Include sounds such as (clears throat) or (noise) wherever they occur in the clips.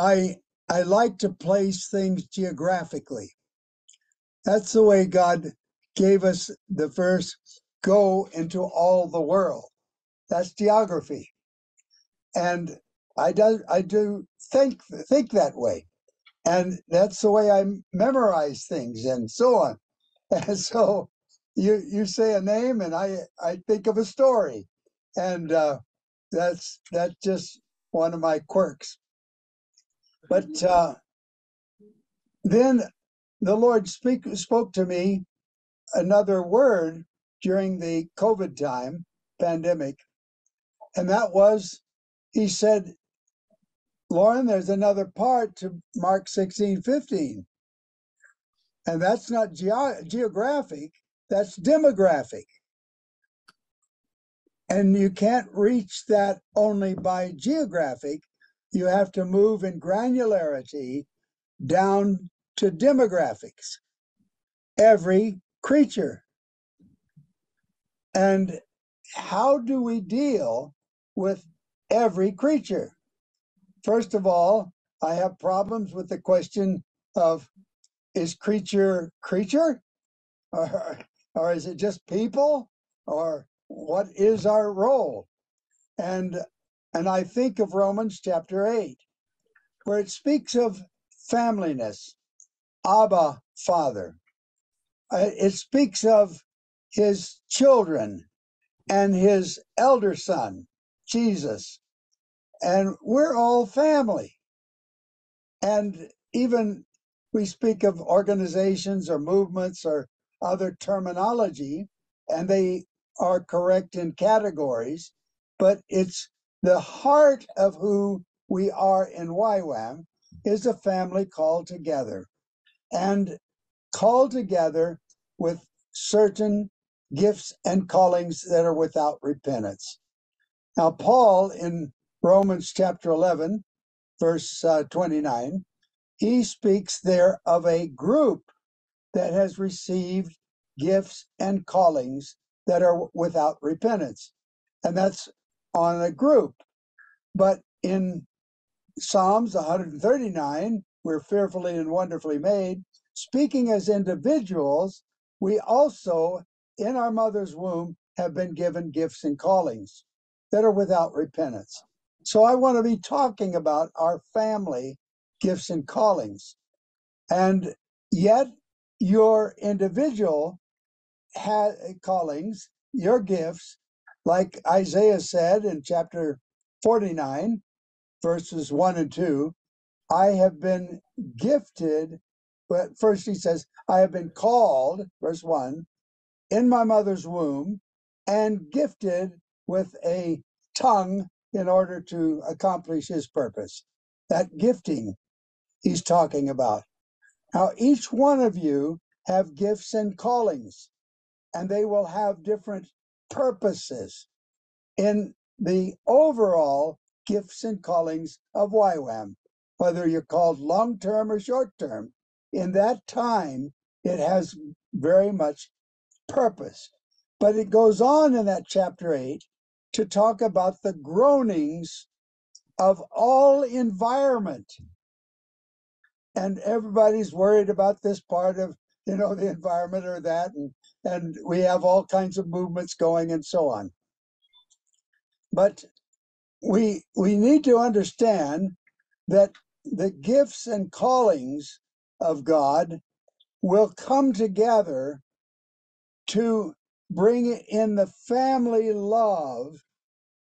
I I like to place things geographically. That's the way God gave us the verse go into all the world. That's geography. And I do I do think think that way. And that's the way I memorize things and so on. (laughs) And so you you say a name and I I think of a story. And uh, that's that's just one of my quirks. But uh, then the Lord speak, spoke to me another word during the COVID time pandemic, and that was, He said, Loren, there's another part to Mark 16, 15. And that's not geo- geographic, that's demographic. And you can't reach that only by geographic. You have to move in granularity down to demographics. Every creature. And how do we deal with every creature? First of all, I have problems with the question of is creature creature? (laughs) Or, or is it just people? Or what is our role? And and I think of Romans chapter 8, where it speaks of familyness, Abba, Father. Uh, It speaks of his children and his elder son, Jesus. And we're all family. And even we speak of organizations or movements or other terminology, and they are correct in categories, but it's the heart of who we are in YWAM is a family called together and called together with certain gifts and callings that are without repentance. Now, Paul in Romans chapter 11, verse uh, 29, he speaks there of a group that has received gifts and callings that are without repentance. And that's on a group. But in Psalms 139, we're fearfully and wonderfully made. Speaking as individuals, we also, in our mother's womb, have been given gifts and callings that are without repentance. So I want to be talking about our family gifts and callings. And yet, your individual ha- callings, your gifts, like Isaiah said in chapter 49, verses 1 and 2, I have been gifted. But first he says, I have been called, verse 1, in my mother's womb and gifted with a tongue in order to accomplish his purpose. That gifting he's talking about. Now, each one of you have gifts and callings, and they will have different purposes in the overall gifts and callings of YWAM, whether you're called long term or short term. In that time, it has very much purpose. But it goes on in that chapter 8 to talk about the groanings of all environment. And everybody's worried about this part of, you know, the environment or that. And, and we have all kinds of movements going and so on. But we we need to understand that the gifts and callings of God will come together to bring in the family love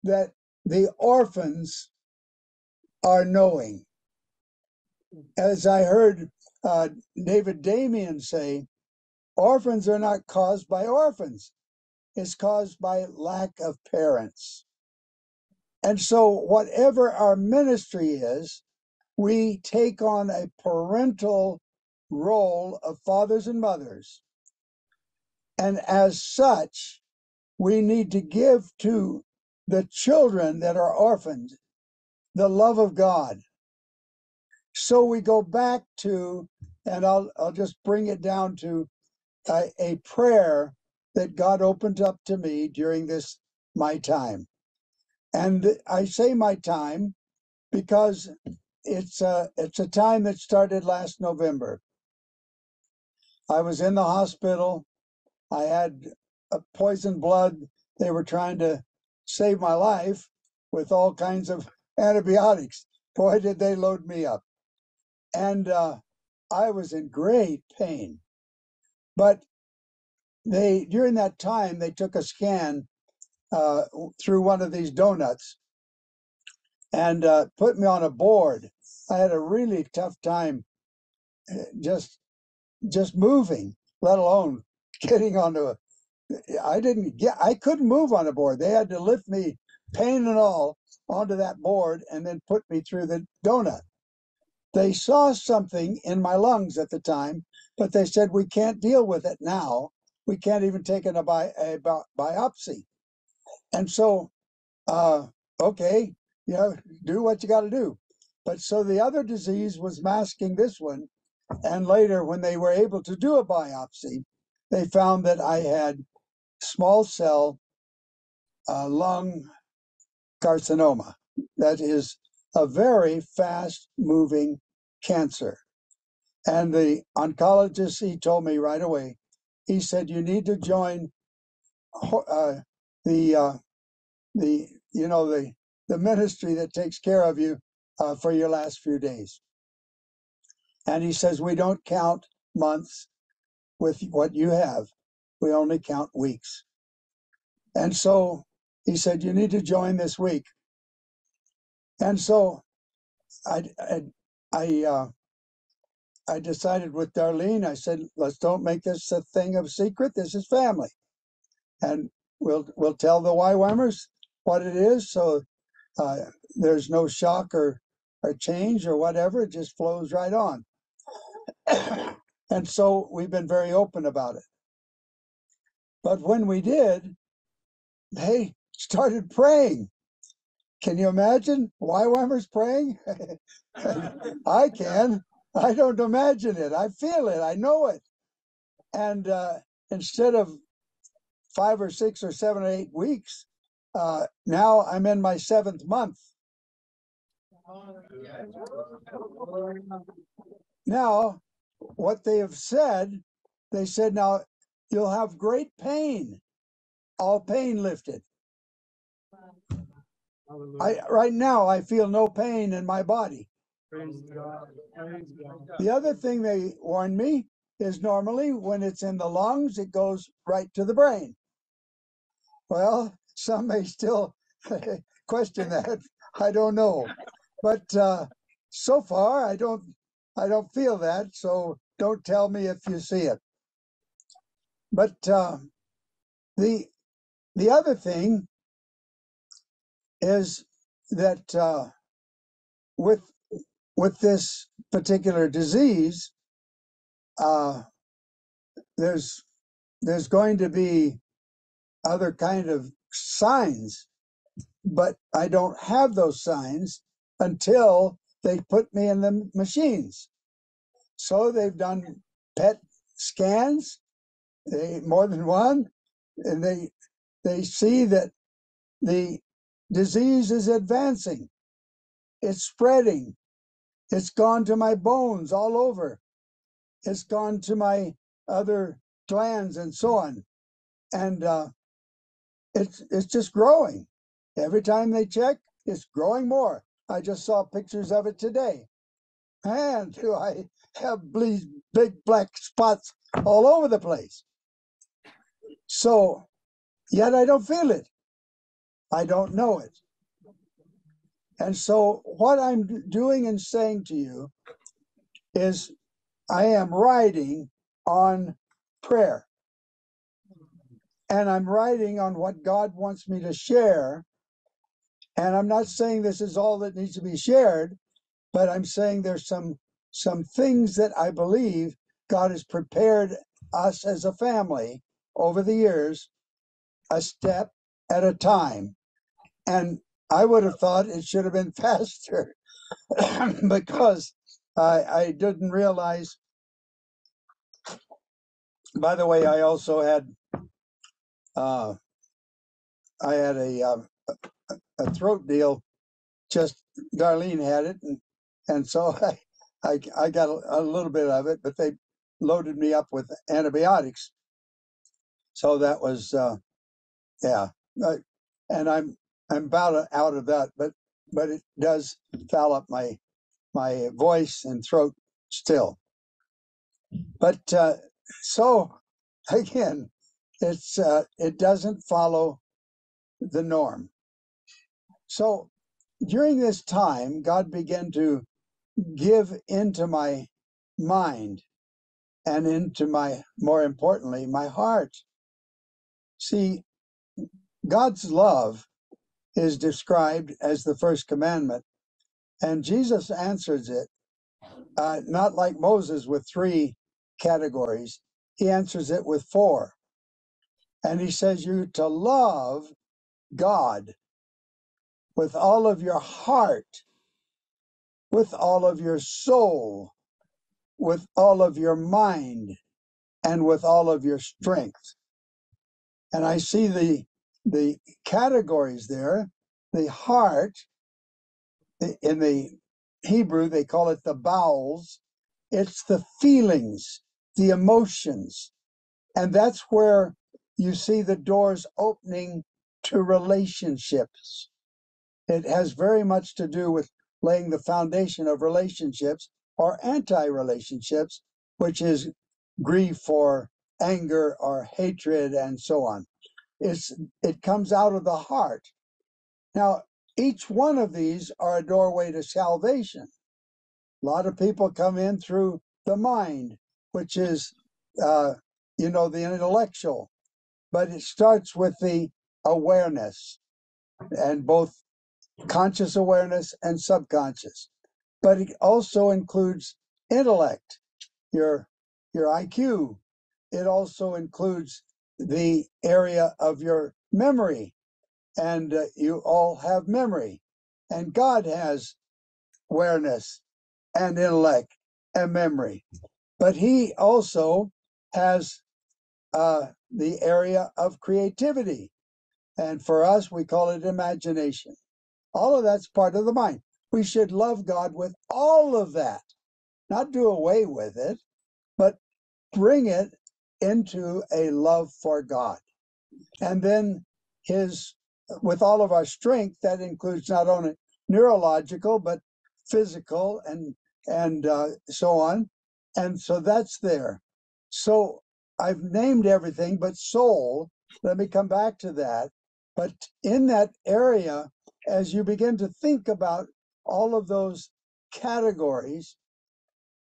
that the orphans are knowing. As I heard uh, David Demian say, orphans are not caused by orphans, it's caused by lack of parents. And so, whatever our ministry is, we take on a parental role of fathers and mothers. And as such, we need to give to the children that are orphaned the love of God. So we go back to, and I'll, I'll just bring it down to a, a prayer that God opened up to me during this my time. And I say my time because it's a it's a time that started last November. I was in the hospital. I had a poison blood. They were trying to save my life with all kinds of (laughs) antibiotics. Boy, did they load me up. And uh, I was in great pain. But they during that time they took a scan uh, through one of these donuts and uh, put me on a board. I had a really tough time uh, just just moving, let alone (laughs) getting onto a. I didn't get. I couldn't move on a board. They had to lift me, pain and all, onto that board and then put me through the donut. They saw something in my lungs at the time, but they said we can't deal with it now. We can't even take a, bi- a bi- biopsy. And so, uh, okay, you know, do what you got to do. But so the other disease was masking this one. And later, when they were able to do a biopsy, they found that I had small cell uh, lung carcinoma. That is a very fast moving cancer. And the oncologist, he told me right away, he said, you need to join uh, the, uh, the, you know, the, the ministry that takes care of you uh, for your last few days. And he says, we don't count months with what you have. We only count weeks. And so he said, you need to join this week. And so I, I, I, uh, I decided with Darlene, I said, let's don't make this a thing of secret. This is family. And we'll, we'll tell the YWAMers what it is. So uh, there's no shock or, or change or whatever. It just flows right on. (coughs) and so we've been very open about it. But when we did, they (laughs) started praying. Can you imagine YWAMers praying? (laughs) I can. I don't imagine it. I feel it. I know it. And uh, instead of five or six or seven or eight weeks, uh, now I'm in my seventh month. Now, what they have said, they said, now you'll have great pain, all pain lifted. I right now I feel no pain in my body. The other thing they warned me is normally when it's in the lungs, it goes right to the brain. Well, some may still (laughs) question that. I don't know, but uh, so far I don't. I don't feel that. So don't tell me if you see it. But uh, the the other thing is that uh, with with this particular disease, uh, there's there's going to be other kind of signs, but I don't have those signs until they put me in the machines. So they've done PET scans, they more than one, and they they see that the disease is advancing, it's spreading, it's gone to my bones all over, it's gone to my other glands and so on, and uh, it's it's just growing. Every time they check, it's growing more. I just saw pictures of it today. Man, do I have these big black spots all over the place. So, yet I don't feel it. I don't know it. And so, what I'm doing and saying to you is, I am writing on prayer. And I'm writing on what God wants me to share. And I'm not saying this is all that needs to be shared, but I'm saying there's some some things that I believe God has prepared us as a family over the years, a step at a time. And I would have thought it should have been (laughs) faster (clears throat) because I, I didn't realize. By the way, I also had uh, I had a um, a throat deal. Just Darlene had it, and and so (laughs) I, I, I got a, a little bit of it, but they loaded me up with antibiotics. So that was, uh, yeah, uh, and I'm I'm about out of that, but but it does foul up my my voice and throat still. But uh, so again, it's uh, it doesn't follow the norm. So during this time, God began to give into my mind and into my, more importantly, my heart. See, God's love is described as the first commandment, and Jesus answers it uh, not like Moses with three categories. He answers it with four. And he says, You to love God with all of your heart, with all of your soul, with all of your mind, and with all of your strength. And I see the the categories there. The heart, in the Hebrew, they call it the bowels. It's the feelings, the emotions. And that's where you see the doors opening to relationships. It has very much to do with laying the foundation of relationships or anti relationships, which is grief or anger or hatred and so on. It's, it comes out of the heart. Now, each one of these are a doorway to salvation. A lot of people come in through the mind, which is, uh, you know, the intellectual, but it starts with the awareness and both conscious awareness and subconscious. But it also includes intellect, your your IQ. It also includes the area of your memory, and uh, you all have memory, and God has awareness and intellect and memory. But He also has uh, the area of creativity, and for us, we call it imagination all of that's part of the mind. We should love God with all of that, not do away with it, but bring it into a love for God. And then his, with all of our strength, that includes not only neurological, but physical and, and uh, so on. And so that's there. So I've named everything but soul. Let me come back to that. But in that area, as you begin to think about all of those categories,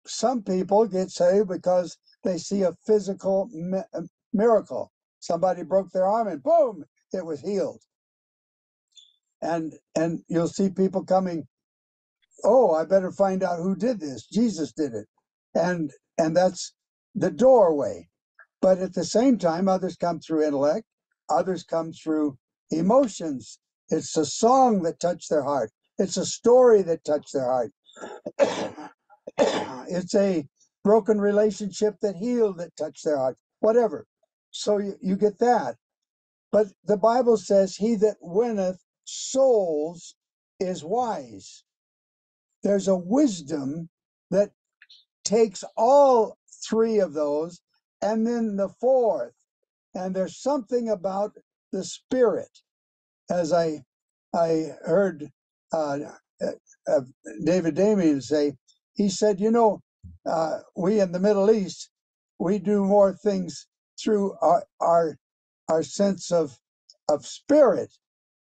some people get saved because they see a physical uh, miracle. Somebody broke their arm and boom, it was healed. And and you'll see people coming, oh, I better find out who did this. Jesus did it. And and that's the doorway. But at the same time, others come through intellect, others come through emotions. It's a song that touched their heart. It's a story that touched their heart. (coughs) (coughs) it's a broken relationship that healed that touched their heart. Whatever. So you, you get that. But the Bible says, He that winneth souls is wise. There's a wisdom that takes all three of those and then the fourth. And there's something about the spirit, as I I heard uh, uh, David Demian say. He said, you know, uh, we in the Middle East, we do more things through our our, our sense of of spirit.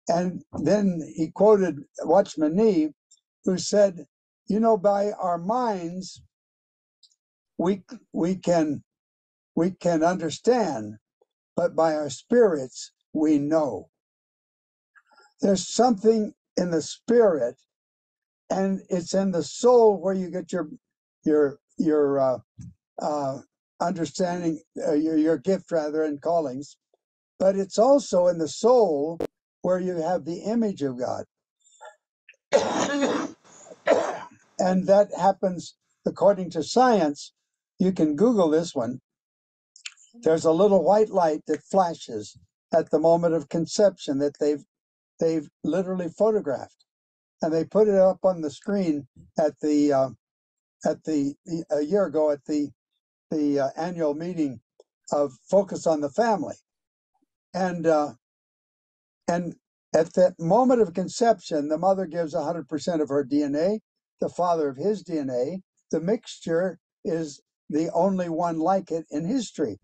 And then he quoted Watchman Nee, who said, you know, by our minds we we can we can understand, but by our spirits we know. There's something in the spirit, and it's in the soul where you get your your your uh, uh, understanding, uh, your your gift rather, and callings. But it's also in the soul where you have the image of God, and that happens according to science. You can Google this one. There's a little white light that flashes at the moment of conception that they've they've literally photographed and they put it up on the screen at the uh, at the a year ago at the the uh, annual meeting of Focus on the Family, and uh, and at that moment of conception, the mother gives 100% of her DNA, the father of his DNA. The mixture is the only one like it in history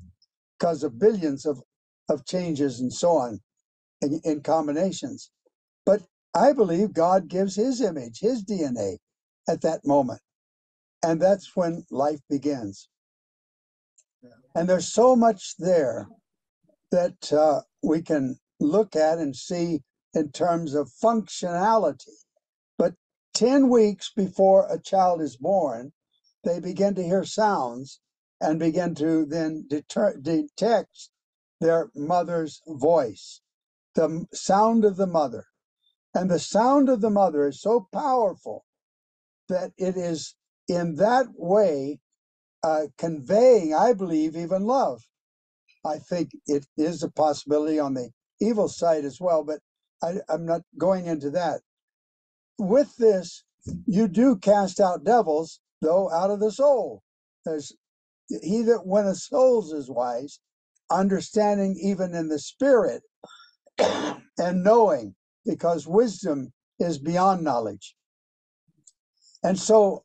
because of billions of, of changes and so on in, in combinations. But I believe God gives his image, his DNA at that moment. And that's when life begins. And there's so much there that uh, we can look at and see in terms of functionality. But 10 weeks before a child is born, they begin to hear sounds and begin to then deter- detect their mother's voice, the sound of the mother. And the sound of the mother is so powerful that it is in that way uh, conveying, I believe, even love. I think it is a possibility on the evil side as well, but I, I'm not going into that. With this, you do cast out devils, though, out of the soul. There's he that winneth souls is wise, understanding even in the spirit (coughs) and knowing, because wisdom is beyond knowledge. And so,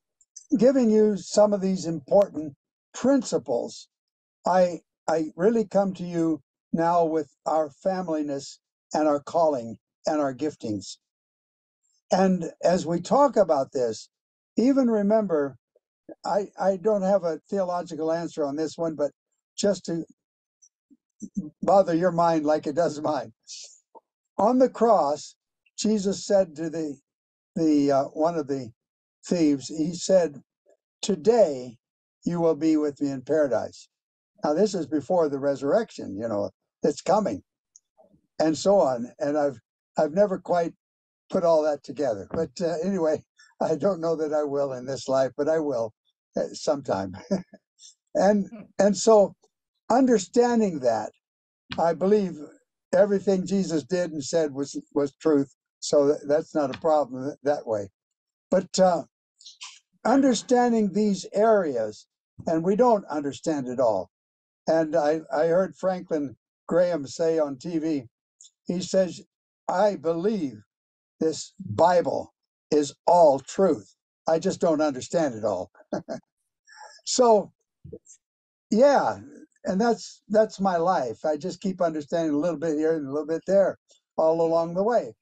giving you some of these important principles, I I really come to you now with our familyness and our calling and our giftings. And as we talk about this, even remember, I, I don't have a theological answer on this one, but just to bother your mind like it does mine. On the cross, Jesus said to the the uh, one of the thieves, he said, "Today you will be with me in paradise." Now this is before the resurrection, you know, it's coming, and so on. And I've I've never quite put all that together, but uh, anyway, (laughs) I don't know that I will in this life, but I will uh, sometime. (laughs) and and so understanding that, I believe everything Jesus did and said was was truth. So that's not a problem that way. But uh, understanding these areas, and we don't understand it all. And I, I heard Franklin Graham say on TV, he says, I believe this Bible is all truth. I just don't understand it all. (laughs) so, yeah, and that's that's my life. I just keep understanding a little bit here and a little bit there all along the way.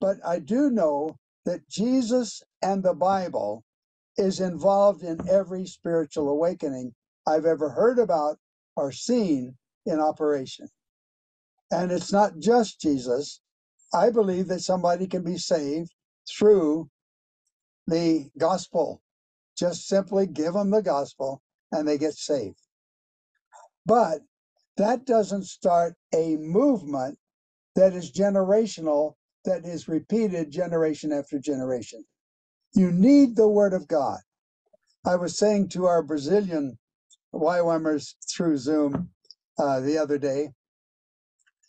But I do know that Jesus and the Bible is involved in every spiritual awakening I've ever heard about or seen in operation. And it's not just Jesus. I believe that somebody can be saved through the gospel. Just simply give them the gospel and they get saved. But that doesn't start a movement that is generational, that is repeated generation after generation. You need the Word of God. I was saying to our Brazilian YWAMers through Zoom uh, the other day,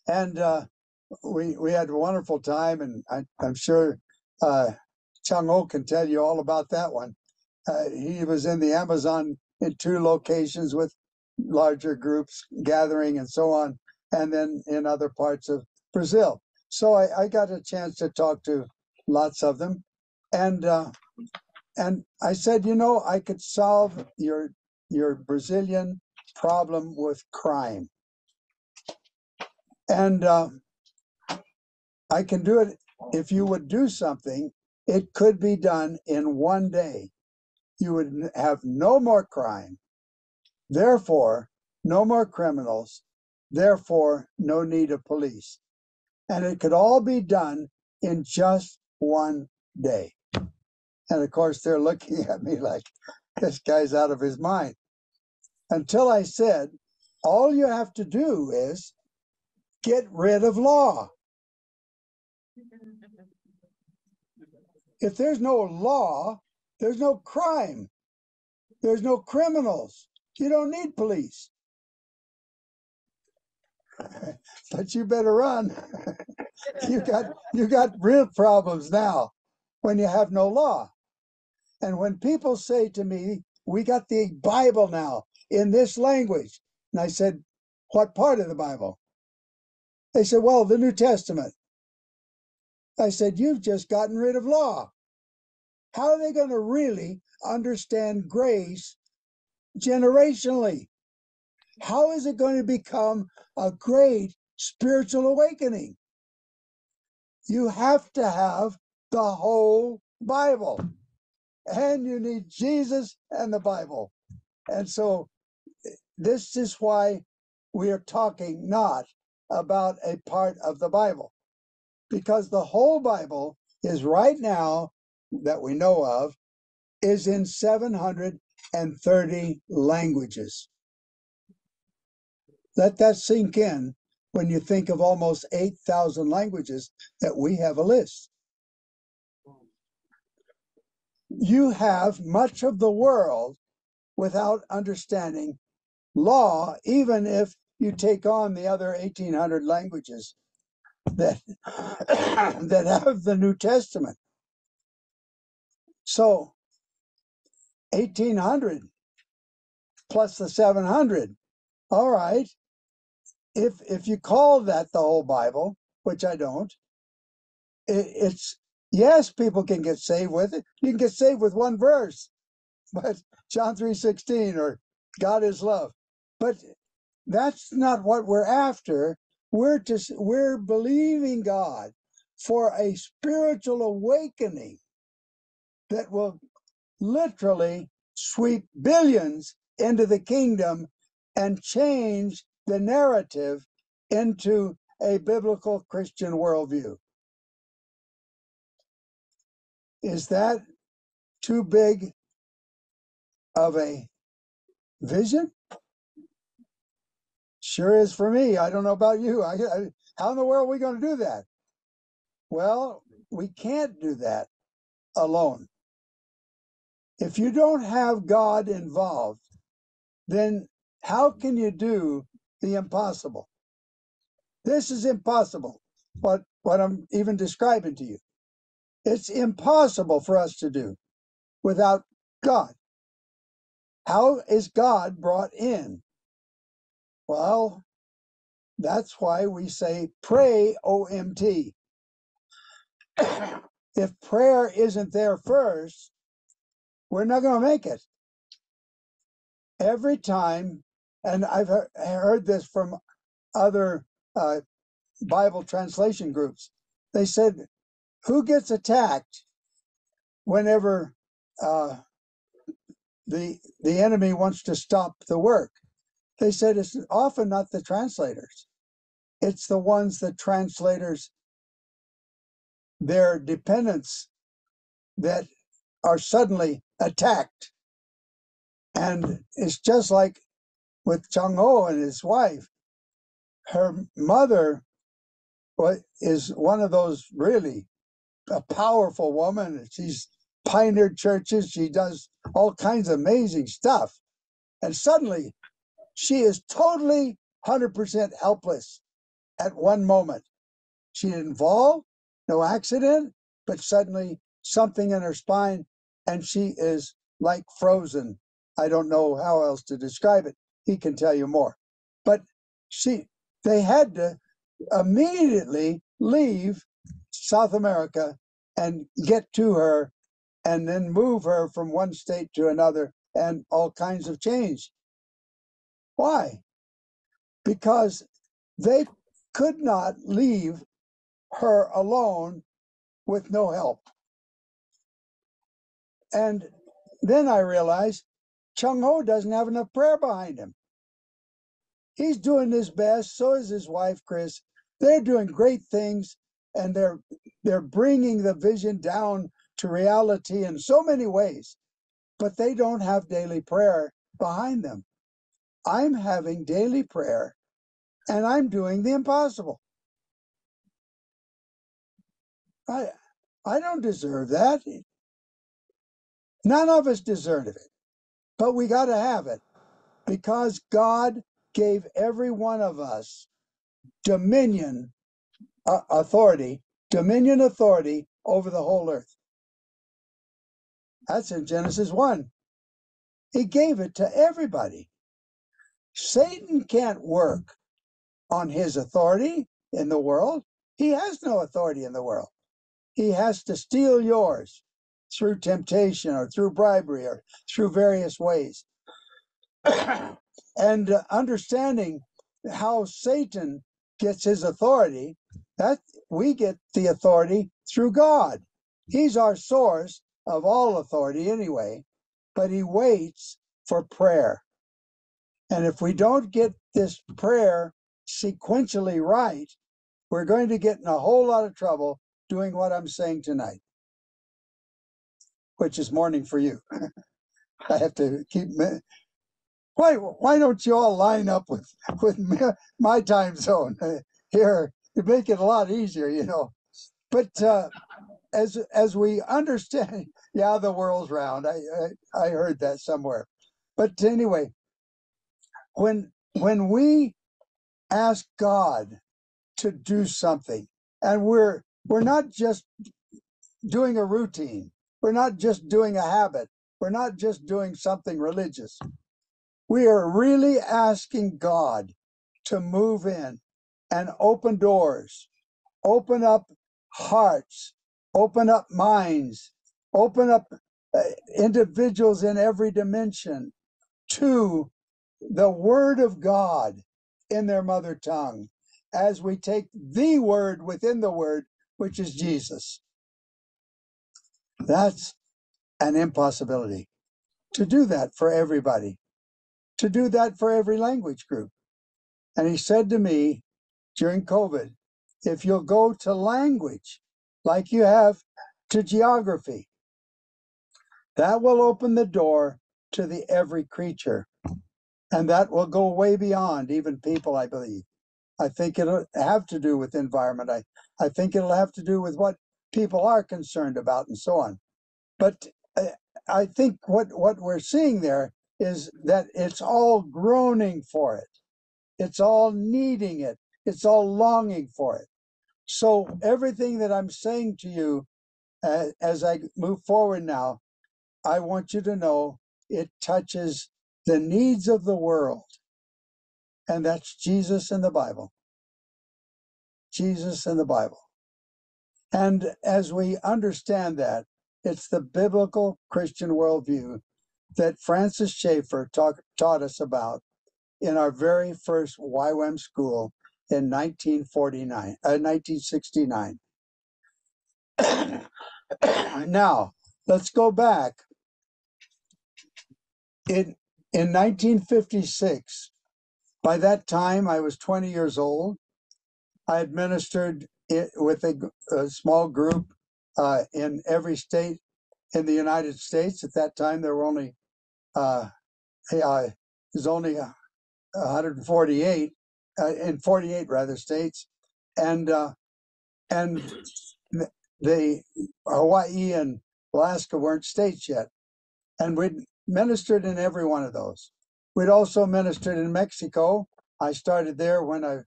and uh, we we had a wonderful time, and I, am sure uh, Chung Ho can tell you all about that one. Uh, he was in the Amazon in two locations with larger groups gathering and so on, and then in other parts of Brazil. So I, I got a chance to talk to lots of them, and uh, and I said, you know, I could solve your your Brazilian problem with crime, and uh, I can do it if you would do something. It could be done in one day. You would have no more crime. Therefore, no more criminals. Therefore, no need of police. And it could all be done in just one day. And of course, they're looking (laughs) at me like, this guy's out of his mind. Until I said, all you have to do is get rid of law. If there's no law, there's no crime, there's no criminals. You don't need police. (laughs) but you better run. (laughs) you got you got real problems now when you have no law. And when people say to me, We got the Bible now in this language, and I said, What part of the Bible? They said, Well, the New Testament. I said, You've just gotten rid of law. How are they going to really understand grace generationally? How is it going to become a great spiritual awakening? You have to have the whole Bible, and you need Jesus and the Bible. And so, this is why we are talking not about a part of the Bible, because the whole Bible is right now that we know of is in 730 languages. Let that sink in when you think of almost 8,000 languages that we have a list. You have much of the world without understanding law, even if you take on the other 1,800 languages that, (coughs) that have the New Testament. So 1800 plus the 700. All right. If if you call that the whole Bible, which I don't, it, it's yes, people can get saved with it. You can get saved with one verse, (laughs) but John 3:16 or God is love. But that's not what we're after. We're just we're believing God for a spiritual awakening that will literally sweep billions into the kingdom and change the narrative into a biblical Christian worldview. Is that too big of a vision? Sure is for me. I don't know about you. I, I, how in the world are we going to do that? Well, we can't do that alone. If you don't have God involved, then how can you do the impossible? This is impossible. What what I'm even describing to you. It's impossible for us to do without God. How is God brought in? Well, that's why we say pray OMT. (coughs) if prayer isn't there first, we're not going to make it. Every time, and I've he- heard this from other uh, Bible translation groups, they said, Who gets attacked whenever uh, the, the enemy wants to stop the work? They said it's often not the translators, it's the ones that translators, their dependents that are suddenly attacked. And it's just like with Chung Ho and his wife. Her mother is one of those really a powerful woman. She's pioneered churches. She does all kinds of amazing stuff. And suddenly she is totally 100% helpless at one moment. She didn't fall, no accident, but suddenly something in her spine and she is like frozen. I don't know how else to describe it. He can tell you more. But she they had to immediately leave South America and get to her and then move her from one state to another and all kinds of change. Why? Because they could not leave her alone with no help. And then I realized Chung Ho doesn't have enough prayer behind him. He's doing his best, so is his wife, Chris. They're doing great things and they're they're bringing the vision down to reality in so many ways, but they don't have daily prayer behind them. I'm having daily prayer and I'm doing the impossible. I I don't deserve that. None of us deserve it. But we got to have it because God gave every one of us dominion uh, authority, dominion authority over the whole earth. That's in Genesis 1. He gave it to everybody. Satan can't work on his authority in the world. He has no authority in the world. He has to steal yours through temptation or through bribery or through various ways. (coughs) and uh, understanding how Satan gets his authority, that we get the authority through God. He's our source of all authority anyway, but he waits for prayer. And if we don't get this prayer sequentially right, we're going to get in a whole lot of trouble doing what I'm saying tonight, which is morning for you. (laughs) I have to keep. Why? Why don't you all line up with with my time zone here? To make it a lot easier, you know. But uh, as as we understand, (laughs) yeah, the world's round. I, I I heard that somewhere. But anyway, when when we ask God to do something, and we're we're not just doing a routine, we're not just doing a habit, we're not just doing something religious. We are really asking God to move in and open doors, open up hearts, open up minds, open up uh, individuals in every dimension to the Word of God in their mother tongue as we take the Word within the Word, which is Jesus. That's an impossibility to do that for everybody, to do that for every language group. And he said to me during COVID, if you'll go to language like you have to geography, that will open the door to the every creature. And that will go way beyond even people, I believe. I think it'll have to do with environment. I, I think it'll have to do with what people are concerned about and so on. But I, I think what, what we're seeing there is that it's all groaning for it. It's all needing it. It's all longing for it. So everything that I'm saying to you uh, as I move forward now, I want you to know it touches the needs of the world. And that's Jesus in the Bible. Jesus in the Bible. And as we understand that, it's the biblical Christian worldview that Francis Schaeffer talk, taught us about in our very first YWAM school in 1949, uh, 1969. (coughs) now, let's go back. In, in 1956, by that time I was 20 years old. I administered it with a, a small group uh, in every state in the United States. At that time, there were only uh, uh, there's only 148 uh, in 48 rather states, and uh, and the Hawaii and Alaska weren't states yet, and we'd ministered in every one of those. We'd also ministered in Mexico. I started there when I,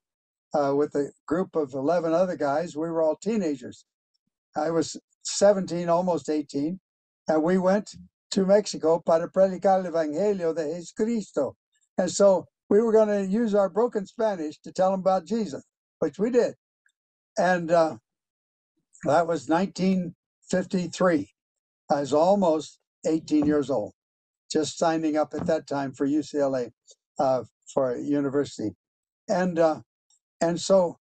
uh, with a group of 11 other guys, we were all teenagers. I was 17, almost 18, and we went to Mexico para predicar el Evangelio de Jesucristo. And so we were going to use our broken Spanish to tell them about Jesus, which we did. And uh, that was 1953. I was almost 18 years old, just signing up at that time for UCLA uh, for university. And uh, and so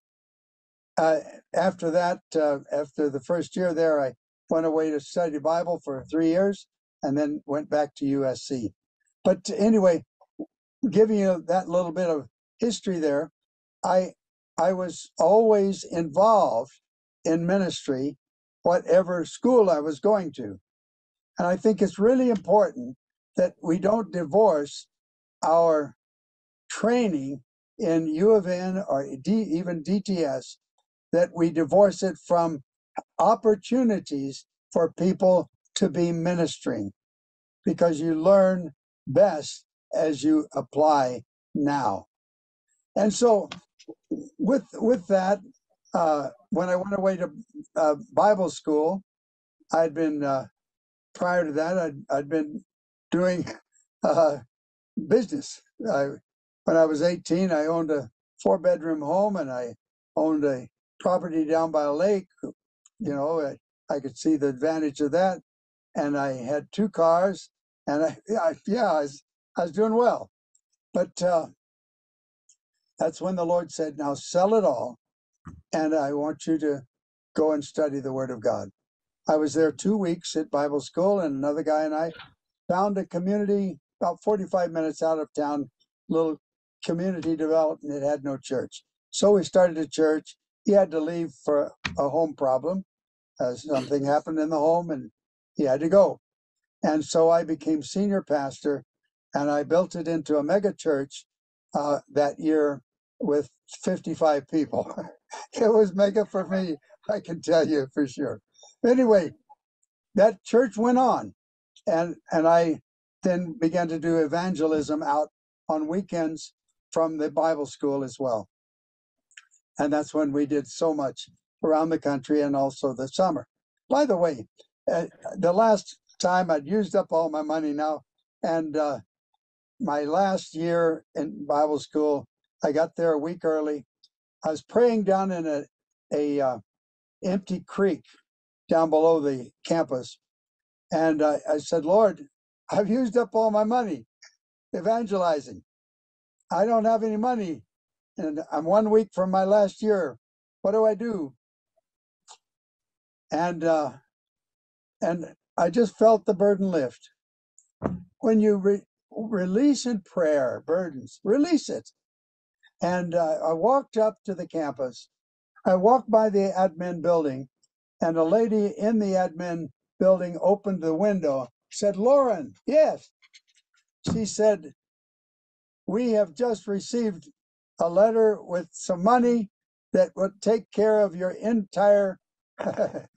uh, after that, uh, after the first year there, I went away to study Bible for three years and then went back to USC. But anyway, giving you that little bit of history there, I I was always involved in ministry, whatever school I was going to. And I think it's really important that we don't divorce our training in U of N or D, even DTS, that we divorce it from opportunities for people to be ministering because you learn best as you apply now. And so, with with that, uh, when I went away to uh, Bible school, I'd been uh, prior to that, I'd, I'd been doing (laughs) uh, business. I, when I was 18, I owned a four bedroom home and I owned a property down by a lake. You know, I, I could see the advantage of that. And I had two cars and I, I yeah, I was, I was doing well. But uh, that's when the Lord said, now sell it all. And I want you to go and study the Word of God. I was there two weeks at Bible school, and another guy and I found a community about 45 minutes out of town, little community development. It had no church. So we started a church. He had to leave for a home problem. Uh, something happened in the home, and he had to go. And so I became senior pastor, and I built it into a mega church uh, that year with 55 people. (laughs) it was mega for me, I can tell you for sure. Anyway, that church went on, and and I then began to do evangelism out on weekends from the Bible school as well. And that's when we did so much around the country and also the summer. By the way, uh, the last time I'd used up all my money now, and uh, my last year in Bible school, I got there a week early. I was praying down in a a uh, empty creek down below the campus, and I, I said, "Lord, I've used up all my money evangelizing. I don't have any money, and I'm one week from my last year. What do I do?" And uh, and I just felt the burden lift. When you re- release in prayer burdens, release it. And uh, I walked up to the campus. I walked by the admin building, and a lady in the admin building opened the window, said, Loren, yes. She said, We have just received a letter with some money that would take care of your entire (laughs)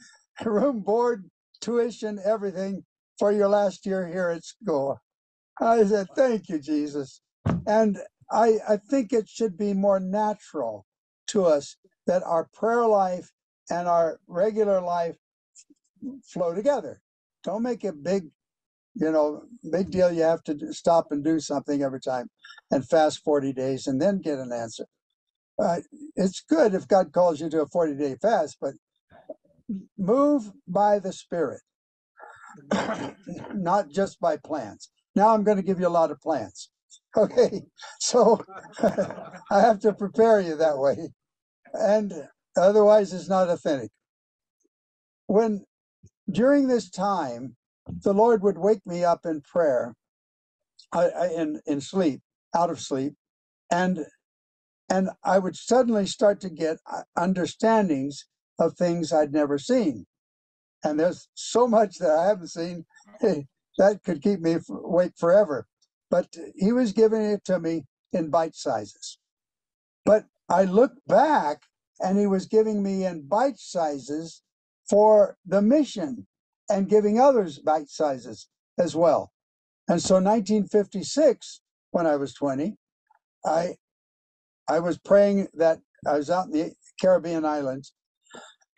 room board, tuition, everything for your last year here at school. I said, Thank you, Jesus. And I, I think it should be more natural to us that our prayer life and our regular life flow together. Don't make a big, you know, big deal. You have to stop and do something every time and fast 40 days and then get an answer. Uh, it's good if God calls you to a 40 day fast, but move by the Spirit, (coughs) not just by plans. Now I'm going to give you a lot of plans. (laughs) Okay, so (laughs) I have to prepare you that way, and otherwise it's not authentic. When during this time, the Lord would wake me up in prayer, in in sleep, out of sleep, and and I would suddenly start to get uh, understandings of things I'd never seen. And there's so much that I haven't seen (laughs) that could keep me awake forever but he was giving it to me in bite sizes. But I look back and he was giving me in bite sizes for the mission and giving others bite sizes as well. And so 1956, when I was 20, I I was praying that I was out in the Caribbean islands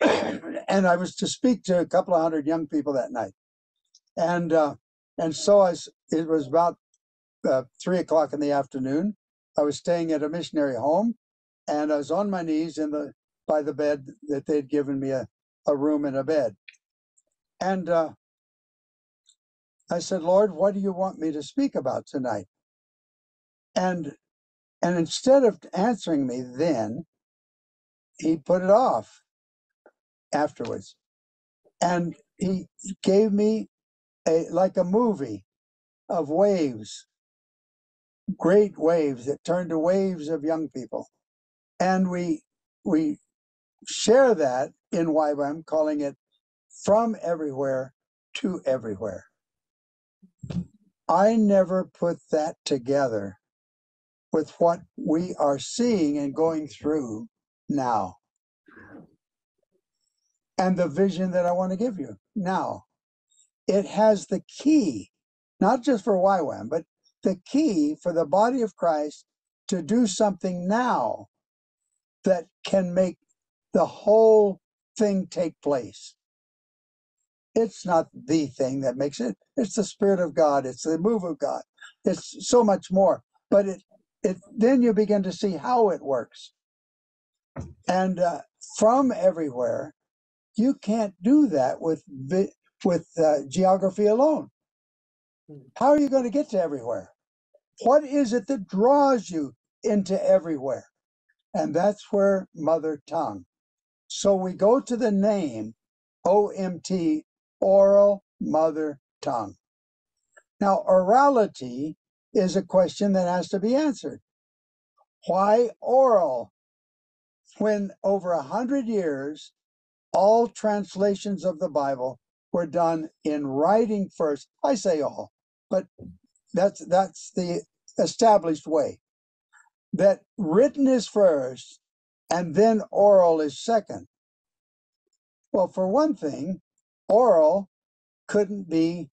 (coughs) and I was to speak to a couple of hundred young people that night. And uh, and so I, it was about uh, three o'clock in the afternoon. I was staying at a missionary home, and I was on my knees in the by the bed that they'd given me a, a room and a bed. And uh, I said, Lord, what do you want me to speak about tonight? And and instead of answering me then, he put it off afterwards. And he gave me a like a movie of waves great waves that turned to waves of young people. And we we share that in YWAM, calling it from everywhere to everywhere. I never put that together with what we are seeing and going through now. And the vision that I want to give you now. It has the key, not just for YWAM, but the key for the body of Christ to do something now that can make the whole thing take place. It's not the thing that makes it. It's the Spirit of God. It's the move of God. It's so much more. But it, it then you begin to see how it works. And uh, from everywhere, you can't do that with with uh, geography alone. How are you going to get to everywhere? What is it that draws you into everywhere? And that's where mother tongue. So we go to the name OMT, oral mother tongue. Now, orality is a question that has to be answered. Why oral? When over a hundred years, all translations of the Bible were done in writing first. I say all, but that's that's the established way. That written is first, and then oral is second. Well, for one thing, oral couldn't be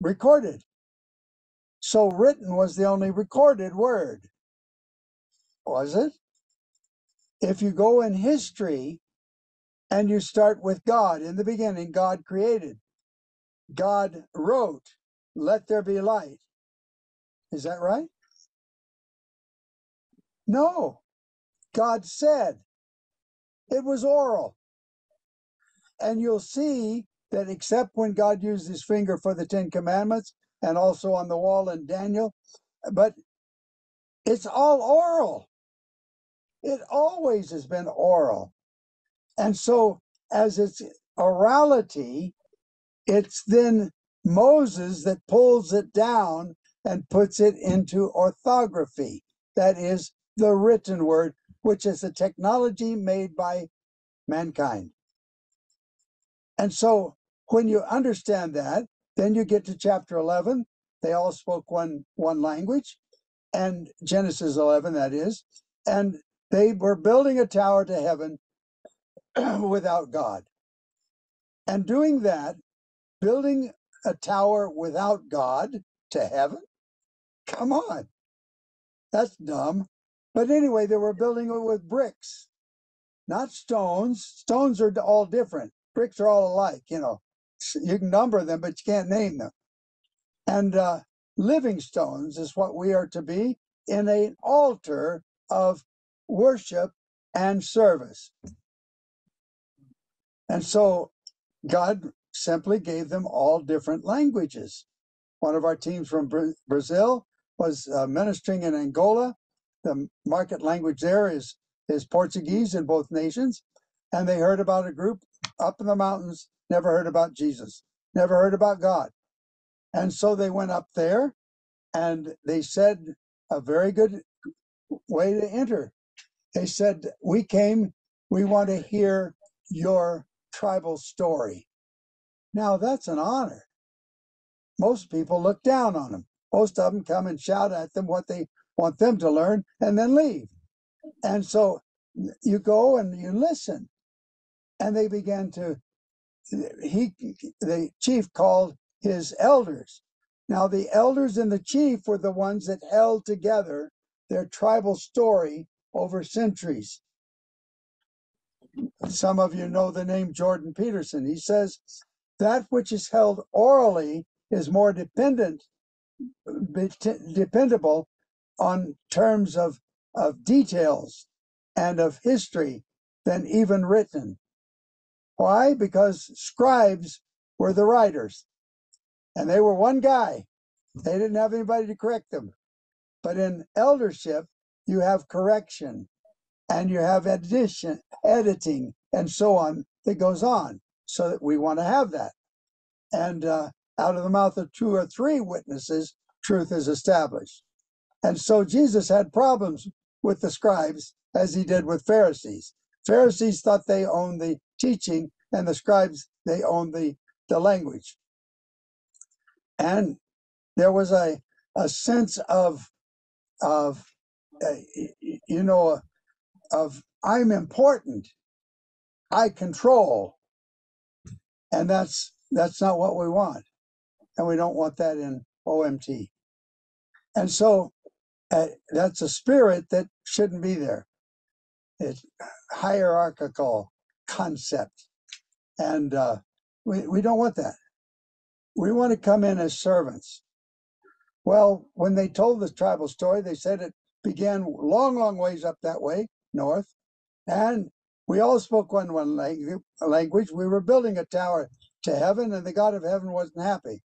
recorded. So written was the only recorded word. Was it? If you go in history and you start with God, in the beginning, God created, God wrote, let there be light. Is that right? No. God said it was oral. And you'll see that except when God used his finger for the Ten Commandments and also on the wall in Daniel, but it's all oral. It always has been oral. And so, as it's orality, it's then Moses that pulls it down and puts it into orthography. That is the written word, which is a technology made by mankind. And so, when you understand that, then you get to chapter 11. They all spoke one, one language, and Genesis 11, that is. And they were building a tower to heaven (clears throat) without God. And doing that, building a tower without God to heaven? Come on. That's dumb. But anyway, they were building it with bricks, not stones. Stones are all different. Bricks are all alike, you know. You can number them, but you can't name them. And uh, living stones is what we are to be in an altar of worship and service. And so God simply gave them all different languages. One of our teams from Brazil was uh, ministering in Angola. The market language there is, is Portuguese in both nations. And they heard about a group up in the mountains, never heard about Jesus, never heard about God. And so they went up there and they said a very good way to enter. They said, We came, we want to hear your tribal story. Now that's an honor. Most people look down on them. Most of them come and shout at them what they want them to learn and then leave. And so you go and you listen. And they began to, he, the chief called his elders. Now, the elders and the chief were the ones that held together their tribal story over centuries. Some of you know the name Jordan Peterson. He says, that which is held orally is more dependent dependable on terms of, of details and of history than even written. Why? Because scribes were the writers, and they were one guy. They didn't have anybody to correct them. But in eldership, you have correction and you have addition, editing, and so on that goes on. So that we want to have that. And uh, out of the mouth of two or three witnesses, truth is established. And so Jesus had problems with the scribes as he did with Pharisees. Pharisees thought they owned the teaching, and the scribes they owned the, the language. And there was a, a sense of of uh, you know of I'm important, I control, and that's that's not what we want, and we don't want that in OMT. And so uh, that's a spirit that shouldn't be there. It's hierarchical concept, and uh, We, we don't want that. We want to come in as servants. Well, when they told the tribal story, they said it began long, long ways up that way, north. And we all spoke one, one language. We were building a tower to heaven, and the God of heaven wasn't happy.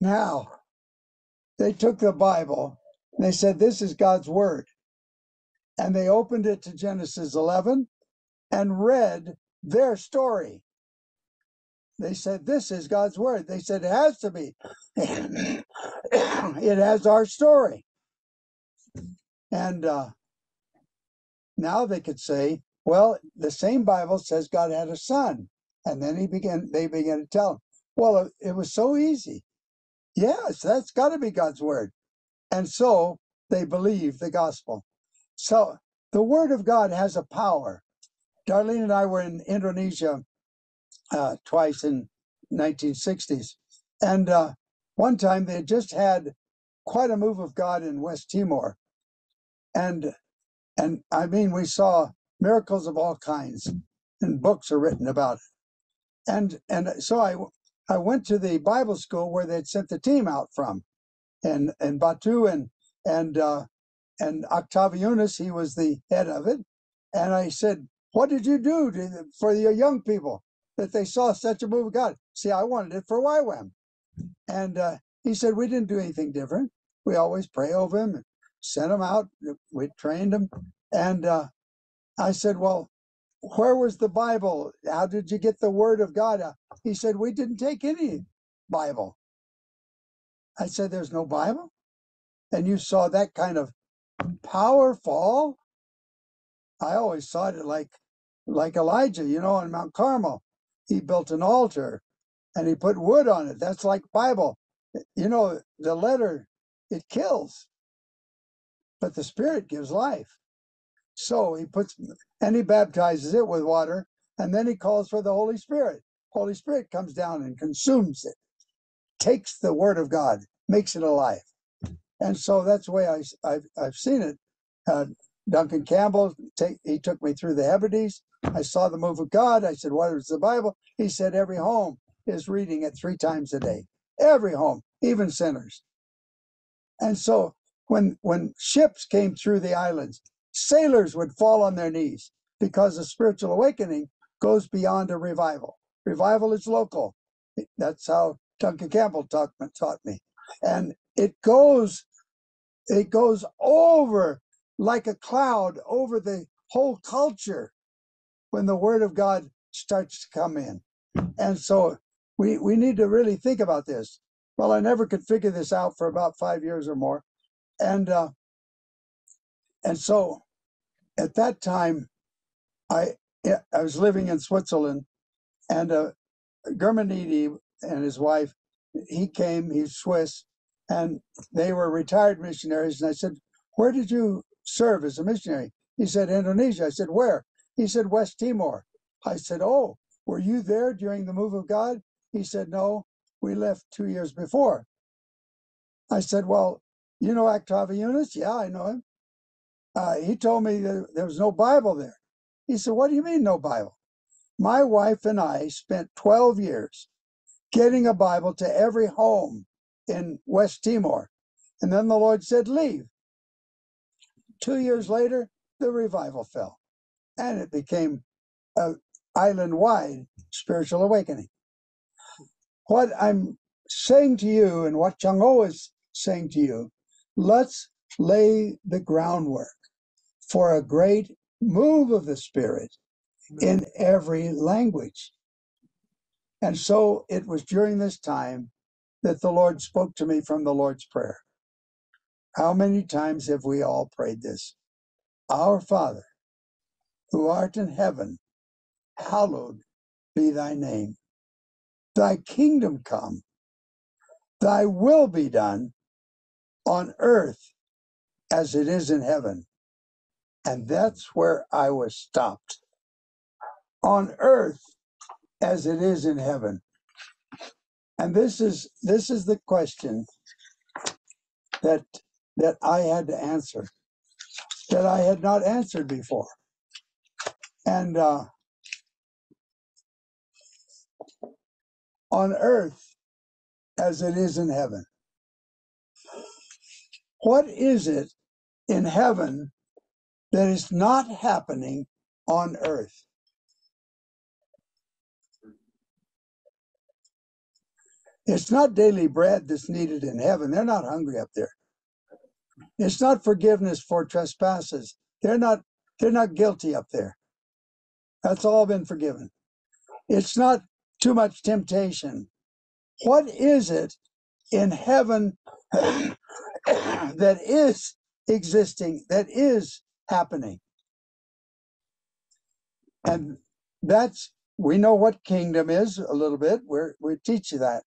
Now, they took the Bible and they said, This is God's word. And they opened it to Genesis 11 and read their story. They said, This is God's word. They said, It has to be. (coughs) it has our story. And uh, now they could say, Well, the same Bible says God had a son. And then he began, they began to tell him, Well, it, it was so easy. Yes, that's got to be God's word. And so they believe the gospel. So the word of God has a power. Darlene and I were in Indonesia uh, twice in 1960s, and uh, one time they had just had quite a move of God in West Timor, and and I mean we saw miracles of all kinds, and books are written about it, and and so I I went to the Bible school where they'd sent the team out from, and and Batu and and uh, and Octavianus, he was the head of it. And I said, What did you do to, for your young people that they saw such a move of God? See, I wanted it for YWAM. And uh, he said, We didn't do anything different. We always pray over him and sent him out. We trained him. And uh, I said, Well, where was the Bible? How did you get the word of God? Uh, He said, We didn't take any Bible. I said, There's no Bible? And you saw that kind of power fall? I always thought it like like Elijah, you know, on Mount Carmel. He built an altar and he put wood on it. That's like Bible. You know, the letter it kills, but the spirit gives life. So he puts and he baptizes it with water, and then he calls for the Holy Spirit. Holy Spirit comes down and consumes it, takes the word of God, makes it alive. And so that's the way I, have I've seen it. Uh, Duncan Campbell, take, he took me through the Hebrides. I saw the move of God. I said, What is the Bible? He said, Every home is reading it three times a day. Every home, even sinners. And so when when ships came through the islands, sailors would fall on their knees because a spiritual awakening goes beyond a revival. Revival is local. That's how Duncan Campbell taught, taught me. And it goes it goes over like a cloud over the whole culture when the word of God starts to come in. And so we, we need to really think about this. Well, I never could figure this out for about five years or more. And uh, and so at that time, I I was living in Switzerland, and uh, Germanidi and his wife, he came, he's Swiss, and they were retired missionaries. And I said, Where did you serve as a missionary? He said, Indonesia. I said, Where? He said, West Timor. I said, Oh, were you there during the move of God? He said, No, we left two years before. I said, Well, you know Octavianus? Yeah, I know him. Uh, he told me that there was no Bible there. He said, What do you mean, no Bible? My wife and I spent 12 years getting a Bible to every home in West Timor. And then the Lord said, Leave. Two years later, the revival fell and it became an island wide spiritual awakening. What I'm saying to you and what Chung Ho is saying to you, let's lay the groundwork for a great move of the Spirit in every language. And so it was during this time that the Lord spoke to me from the Lord's Prayer. How many times have we all prayed this? Our Father, who art in heaven, hallowed be thy name. Thy kingdom come, thy will be done on earth as it is in heaven. And that's where I was stopped. On earth as it is in heaven. And this is this is the question that that I had to answer that I had not answered before. And uh, on earth as it is in heaven. What is it in heaven that is not happening on earth? It's not daily bread that's needed in heaven. They're not hungry up there. It's not forgiveness for trespasses. They're not they're not guilty up there. That's all been forgiven. It's not too much temptation. What is it in heaven (coughs) that is existing, that is happening? And that's we know what kingdom is a little bit. We're we teach you that.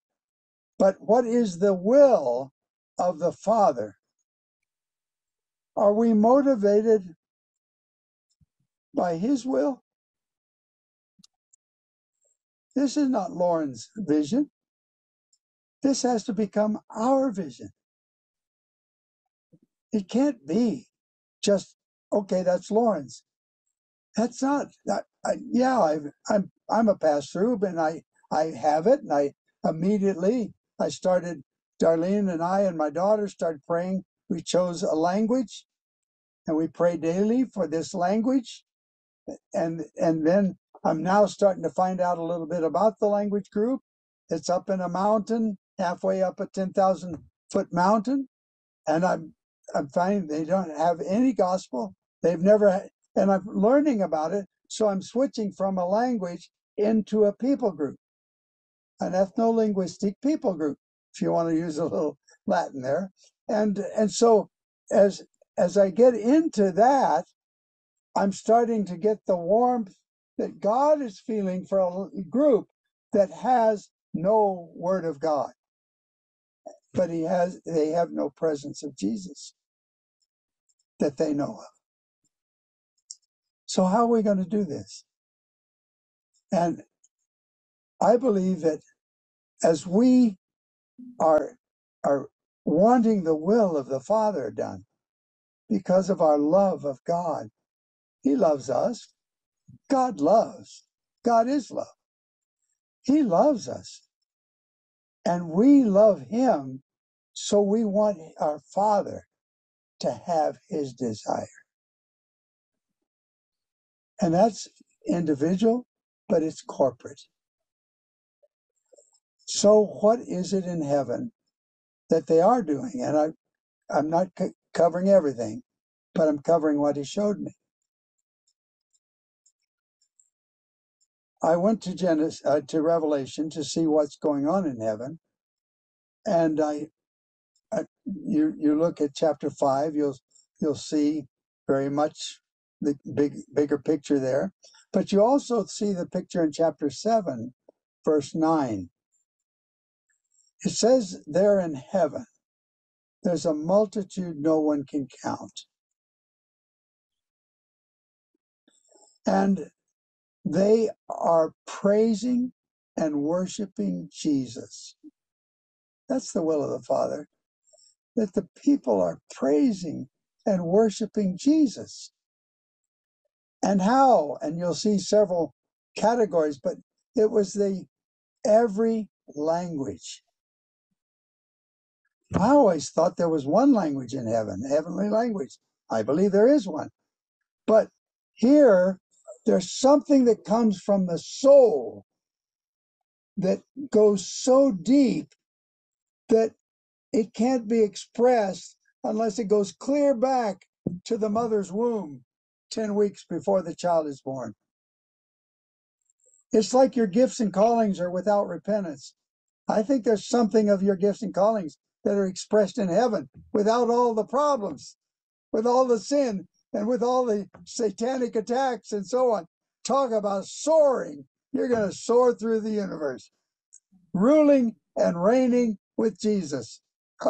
But what is the will of the Father? Are we motivated by His will? This is not Loren's vision. This has to become our vision. It can't be just, okay, that's Loren's. That's not, I, I, yeah, I, I'm, I'm a pass through, but I, I have it and I immediately I started, Darlene and I and my daughter started praying. We chose a language and we pray daily for this language. And, and then I'm now starting to find out a little bit about the language group. It's up in a mountain, halfway up a 10,000 foot mountain. And I'm, I'm finding they don't have any gospel. They've never, and I'm learning about it. So I'm switching from a language into a people group an ethno-linguistic people group, if you want to use a little Latin there. And and so as as I get into that, I'm starting to get the warmth that God is feeling for a group that has no word of God. But he has they have no presence of Jesus that they know of. So how are we going to do this? And I believe that as we are are wanting the will of the Father done because of our love of God. He loves us. God loves. God is love. He loves us. And we love him, so we want our Father to have his desire. And that's individual, but it's corporate. So, what is it in heaven that they are doing? And I, I'm not c- covering everything, but I'm covering what he showed me. I went to Genesis uh, to Revelation to see what's going on in heaven, and I, I, you you look at chapter five, you'll you'll see very much the big bigger picture there, but you also see the picture in chapter seven, verse nine. It says there in heaven, there's a multitude no one can count. And they are praising and worshiping Jesus. That's the will of the Father, that the people are praising and worshiping Jesus. And how? And you'll see several categories, but it was the every language. I always thought there was one language in heaven, heavenly language. I believe there is one. But here, there's something that comes from the soul that goes so deep that it can't be expressed unless it goes clear back to the mother's womb 10 weeks before the child is born. It's like your gifts and callings are without repentance. I think there's something of your gifts and callings that are expressed in heaven without all the problems, with all the sin, and with all the satanic attacks and so on. Talk about soaring. You're going to soar through the universe, ruling and reigning with Jesus. (laughs)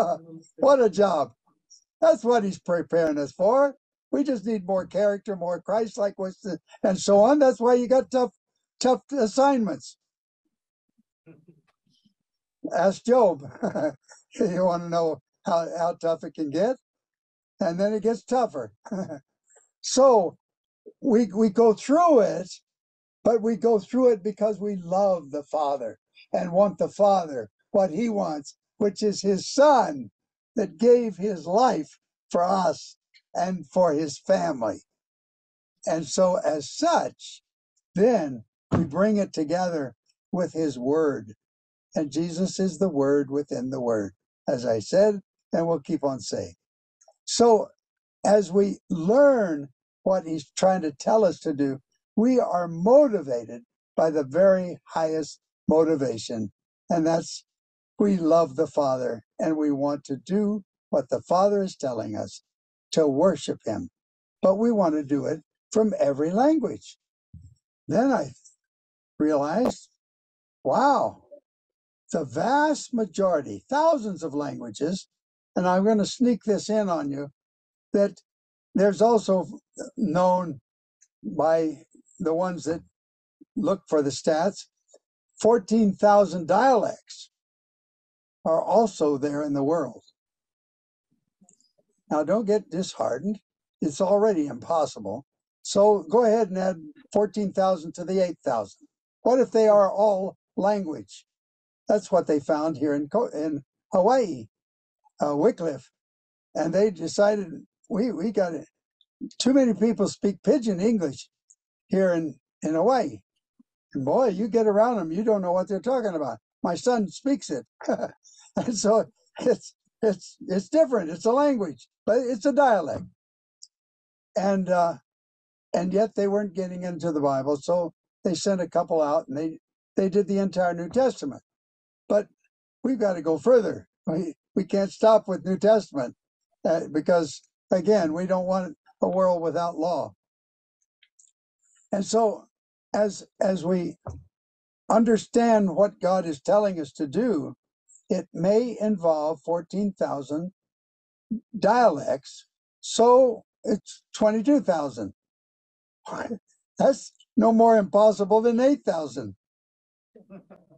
what a job. That's what he's preparing us for. We just need more character, more Christ like, and so on. That's why you got tough, tough assignments. Ask Job. (laughs) (laughs) you want to know how, how tough it can get? And then it gets tougher. (laughs) so we we go through it, but we go through it because we love the Father. and want the Father, what He wants, which is His Son that gave His life for us and for His family. And so, as such, then we bring it together with His Word. And Jesus is the Word within the Word, as I said, and we'll keep on saying. So, as we learn what He's trying to tell us to do, we are motivated by the very highest motivation, and that's we love the Father and we want to do what the Father is telling us to worship Him. But we want to do it from every language. Then I realized, wow, the vast majority, thousands of languages, and I'm going to sneak this in on you, that there's also known by the ones that look for the stats, 14,000 dialects are also there in the world. Now, don't get disheartened. It's already impossible. So go ahead and add 14,000 to the 8,000. What if they are all language? That's what they found here in, in Hawaii, uh, Wycliffe. And they decided we, we got it. Too many people speak pidgin English here in, in Hawaii. And boy, you get around them, you don't know what they're talking about. My son speaks it. (laughs) and so it's it's it's different. It's a language, but it's a dialect. And uh, and yet they weren't getting into the Bible, so they sent a couple out, and they they did the entire New Testament. But we've got to go further. We we can't stop with New Testament uh, because again, we don't want a world without law. And so, as as we understand what God is telling us to do, it may involve 14,000 dialects, so it's 22,000. (laughs) That's no more impossible than 8,000. (laughs)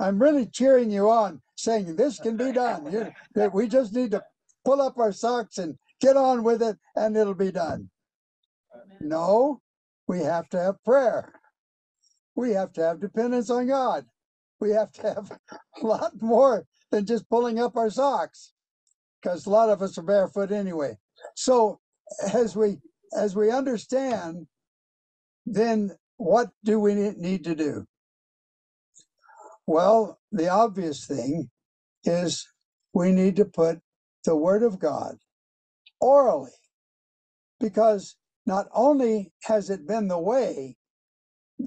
I'm really cheering you on, saying this can be done. You, that we just need to pull up our socks and get on with it, and it'll be done. No, we have to have prayer. We have to have dependence on God we have to have a lot more than just pulling up our socks because a lot of us are barefoot anyway. So as we as we understand, then what do we need to do? Well, the obvious thing is we need to put the Word of God orally, because not only has it been the way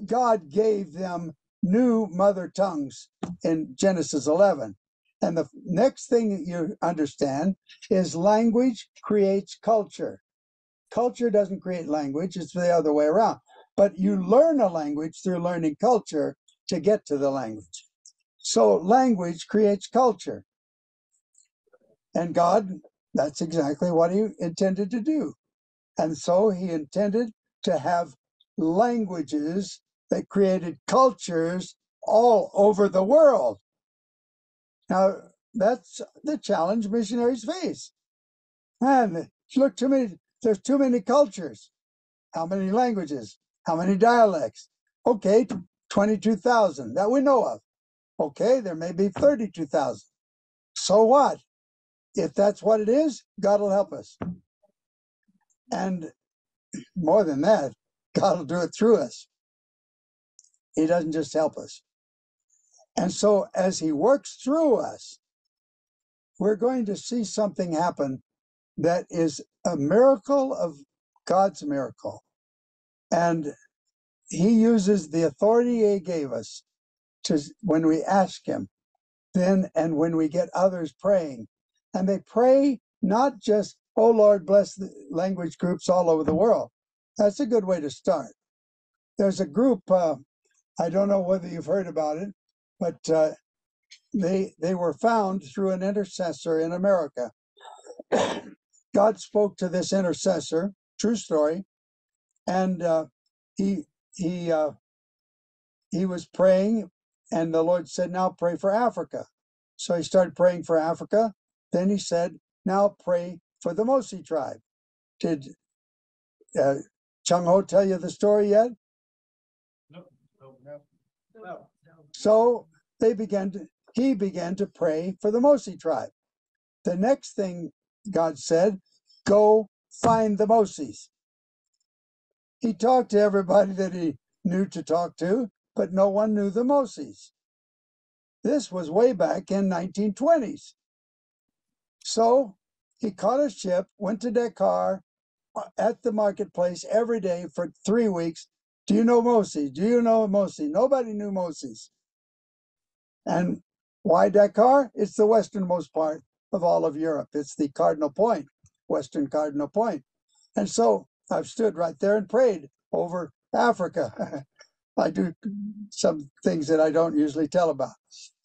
God gave them new mother tongues in Genesis 11. And the next thing that you understand is language creates culture. Culture doesn't create language, it's the other way around. But you learn a language through learning culture to get to the language. So language creates culture. And God, that's exactly what He intended to do. And so He intended to have languages that created cultures all over the world. Now, that's the challenge missionaries face. Man, look too many, there's too many cultures. How many languages? How many dialects? Okay, 22,000 that we know of. Okay, there may be 32,000. So what? If that's what it is, God will help us. And more than that, God will do it through us. He doesn't just help us. And so as he works through us, we're going to see something happen that is a miracle of God's miracle. And he uses the authority he gave us to when we ask him, then and when we get others praying. And they pray not just, oh Lord, bless the language groups all over the world. That's a good way to start. There's a group, uh, I don't know whether you've heard about it, but uh, they they were found through an intercessor in America. God spoke to this intercessor, true story, and uh, he he uh, he was praying, and the Lord said, "Now pray for Africa." So he started praying for Africa. Then he said, "Now pray for the Mossi tribe." Did uh, Chung Ho tell you the story yet? No. No. no. So they began to, he began to pray for the Mossi tribe. The next thing God said, go find the Mossis. He talked to everybody that he knew to talk to, but no one knew the Mossis. This was way back in 1920s. So he caught a ship, went to Dakar uh, at the marketplace every day for three weeks. Do you know Moses? Do you know Moses? Nobody knew Moses. And why Dakar? It's the westernmost part of all of Europe. It's the cardinal point, western cardinal point. And so I've stood right there and prayed over Africa. (laughs) I do some things that I don't usually tell about.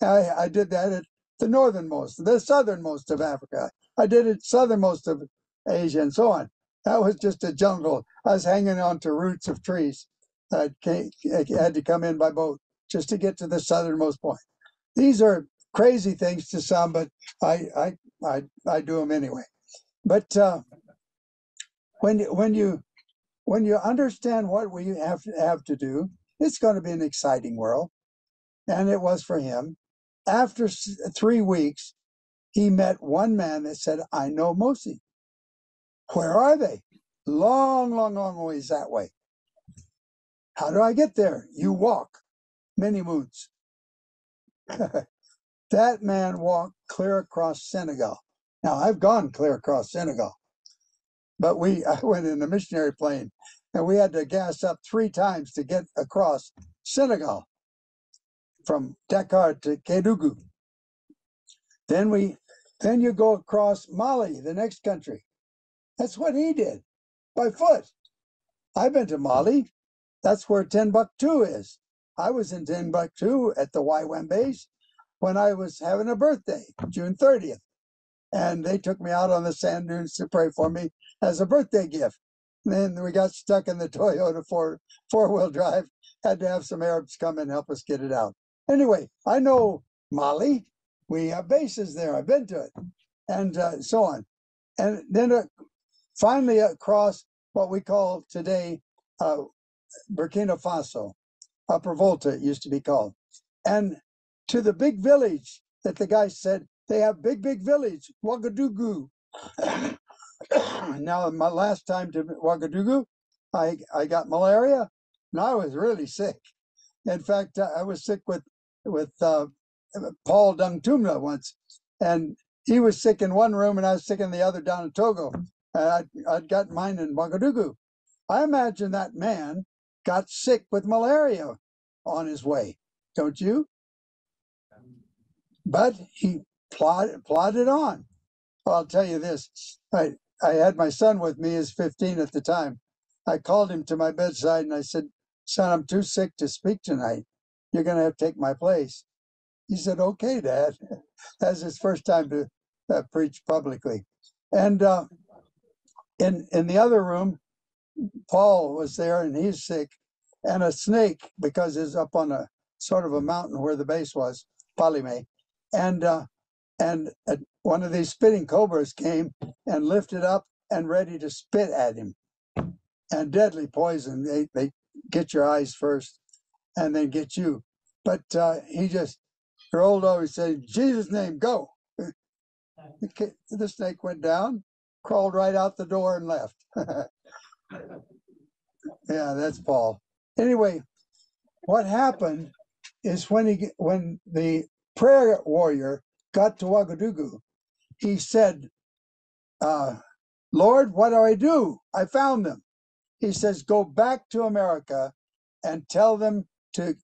I, I did that at the northernmost, the southernmost of Africa. I did it southernmost of Asia and so on. That was just a jungle. I was hanging on to roots of trees. I, had to come in by boat just to get to the southernmost point. These are crazy things to some, but I I I, I do them anyway. But uh, when when you when you understand what we have have to do, it's going to be an exciting world, and it was for him. After three weeks, he met one man that said, "I know Mossi." Where are they? Long, long, long ways that way. How do I get there? You walk many moons. (laughs) that man walked clear across Senegal. Now I've gone clear across Senegal, but we (laughs) I went in a missionary plane and we had to gas up three times to get across Senegal from Dakar to Kédougou. Then we then you go across Mali, the next country. That's what he did by foot. I've been to Mali. That's where Timbuktu is. I was in Timbuktu at the YWAM base when I was having a birthday, June 30th. And they took me out on the sand dunes to pray for me as a birthday gift. And then we got stuck in the (laughs) Toyota four four wheel drive. Had to have some Arabs come and help us get it out. Anyway, I know Mali. We have bases there. I've been to it, and uh, so on. And then uh, finally across what we call today uh, Burkina Faso, Upper Volta it used to be called, and to the big village that the guy said they have big big village Ouagadougou. (laughs) (coughs) now my last time to Ouagadougou, I I got malaria, and I was really sick. In fact, I was sick with with uh, Paul Dungtumna once, and he was sick in one room, and I was sick in the other down in Togo. I'd, I'd got mine in Ouagadougou. I imagine that man got sick with malaria on his way, don't you? But he plodded, plodded on. I'll tell you this. I, I had my son with me, he's 15 at the time. I called him to my bedside and I said, Son, I'm too sick to speak tonight. You're going to have to take my place. He said, Okay, Dad. (laughs) That's his first time to uh, preach publicly. And uh, in in the other room, Paul was there and he's sick, and a snake because he's up on a sort of a mountain where the base was, Palime, and uh, and uh, one of these spitting cobras came and lifted up and ready to spit at him, and deadly poison. They they get your eyes first, and then get you. But uh, he just rolled over and said, "Jesus' name, go." (laughs) The snake went down, crawled right out the door and left. (laughs) yeah, that's Paul. Anyway, what happened is when he when the prayer warrior got to Ouagadougou, he said, uh, "Lord, what do I do? I found them." He says, "Go back to America and tell them to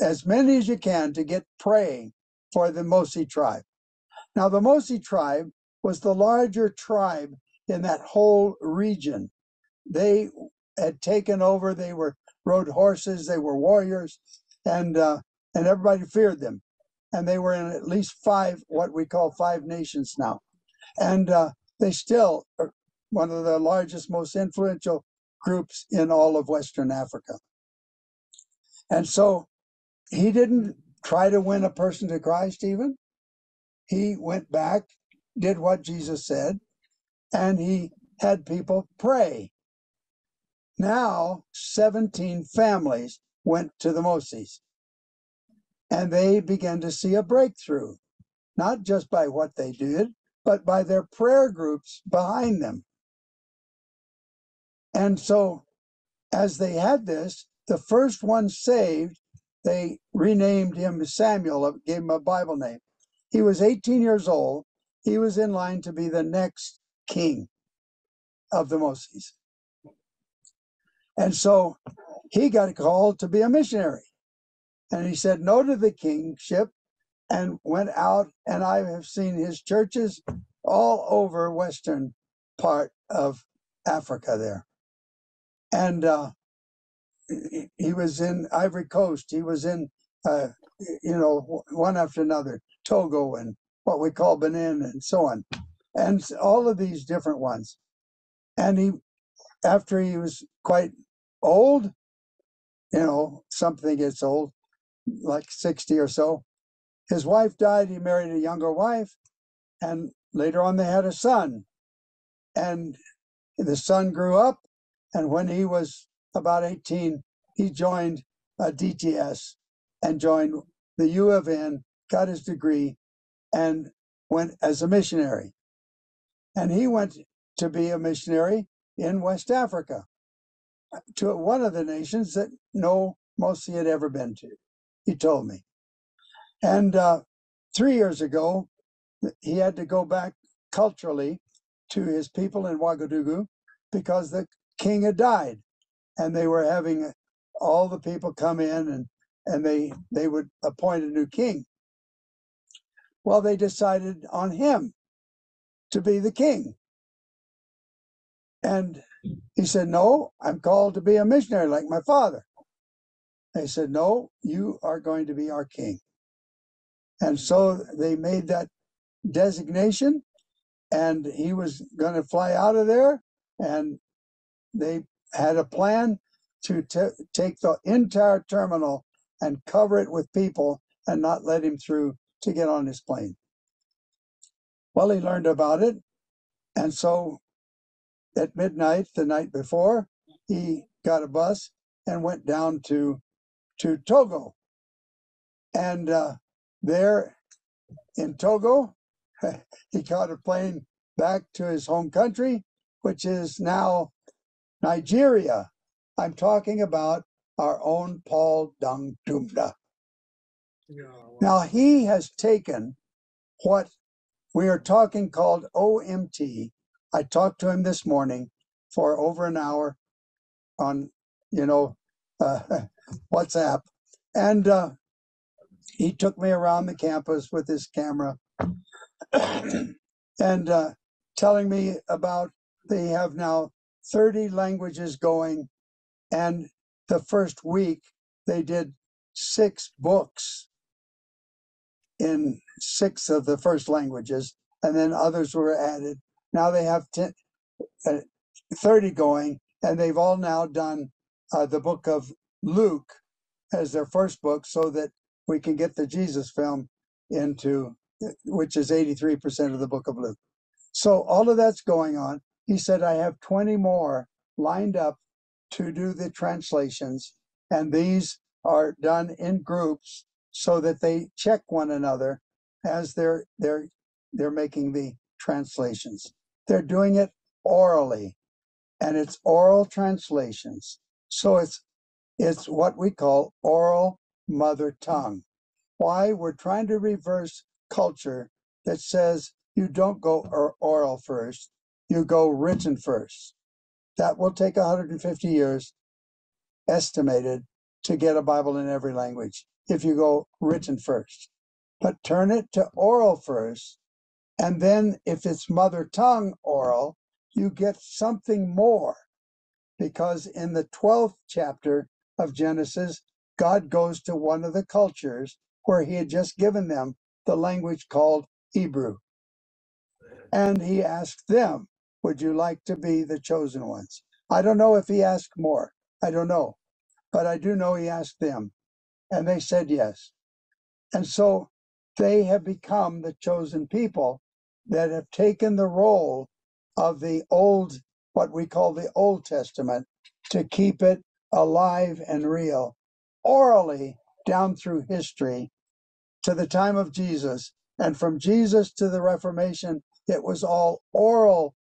as many as you can to get praying for the Mossi tribe." Now, the Mossi tribe was the larger tribe in that whole region. They had taken over. They were rode horses. They were warriors, and uh, and everybody feared them. And they were in at least five what we call five nations now, and uh, they still are one of the largest, most influential groups in all of Western Africa. And so, he didn't try to win a person to Christ. Even he went back, did what Jesus said, and he had people pray. Now, 17 families went to the Moses. And they began to see a breakthrough, not just by what they did, but by their prayer groups behind them. And so, as they had this, the first one saved, they renamed him Samuel, uh, gave him a Bible name. He was 18 years old. He was in line to be the next king of the Mossis. And so he got called to be a missionary. And he said no to the kingship and went out. And I have seen his churches all over western part of Africa there. And uh, he- was in Ivory Coast. He was in, uh, you know, one after another, Togo and what we call Benin and so on, and all of these different ones. And he, after he was quite old, you know, something gets old, like 60 or so, his wife died. He married a younger wife, and later on they had a son. And the son grew up, and when he was about 18, he joined a DTS and joined the U of N, got his degree, and went as a missionary. And he went to be a missionary in West Africa uh, to one of the nations that no Mossi had ever been to. He told me. And uh, three years ago, he had to go back culturally to his people in Ouagadougou because the king had died, and they were having all the people come in and and they they would appoint a new king. Well, they decided on him to be the king, and he said, "No, I'm called to be a missionary like my father." They said, "No, you are going to be our king." And so they made that designation, and he was going to fly out of there, and they had a plan to ta- take the entire terminal and cover it with people and not let him through to get on his plane. Well, he learned about it, and so at midnight the night before, he got a bus and went down to to Togo, and uh, there in Togo, (laughs) he caught a plane back to his home country, which is now Nigeria. I'm talking about our own Paul Dung Dumda. Yeah, well, Now he has taken what we are talking called OMT. I talked to him this morning for over an hour on, you know, uh, (laughs) WhatsApp, and uh, he took me around the campus with his camera (coughs) and uh, telling me about they have now 30 languages going, and the first week they did six books in six of the first languages, and then others were added. Now they have 10, uh, 30 going, and they've all now done uh, the book of Luke as their first book so that we can get the Jesus film into, which is 83% of the book of Luke. So all of that's going on. He said, I have 20 more lined up to do the translations, and these are done in groups so that they check one another as they're they're they're making the translations. They're doing it orally, and it's oral translations. So it's it's what we call oral mother tongue. Why we're trying to reverse culture that says you don't go or- oral first, you go written first. That will take 150 years, estimated, to get a Bible in every language if you go written first. But turn it to oral first, and then if it's mother tongue oral, you get something more. Because in the 12th chapter of Genesis, God goes to one of the cultures where he had just given them the language called Hebrew. And he asked them, Would you like to be the chosen ones? I don't know if he asked more. I don't know. But I do know he asked them. And they said yes. And so they have become the chosen people that have taken the role of the old, what we call the Old Testament, to keep it alive and real, orally down through history to the time of Jesus. And from Jesus to the Reformation, it was all oral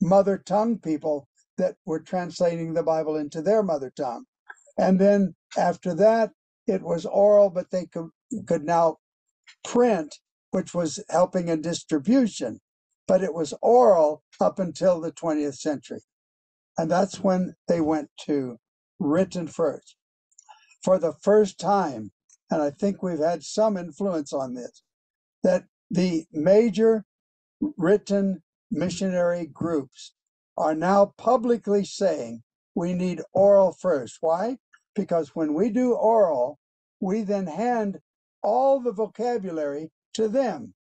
mother tongue people that were translating the Bible into their mother tongue. And then after that, it was oral, but they could, could now print, which was helping in distribution. But it was oral up until the 20th century. And that's when they went to written first. For the first time, and I think we've had some influence on this, that the major written missionary groups are now publicly saying we need oral first. Why? Because when we do oral, we then hand all the vocabulary to them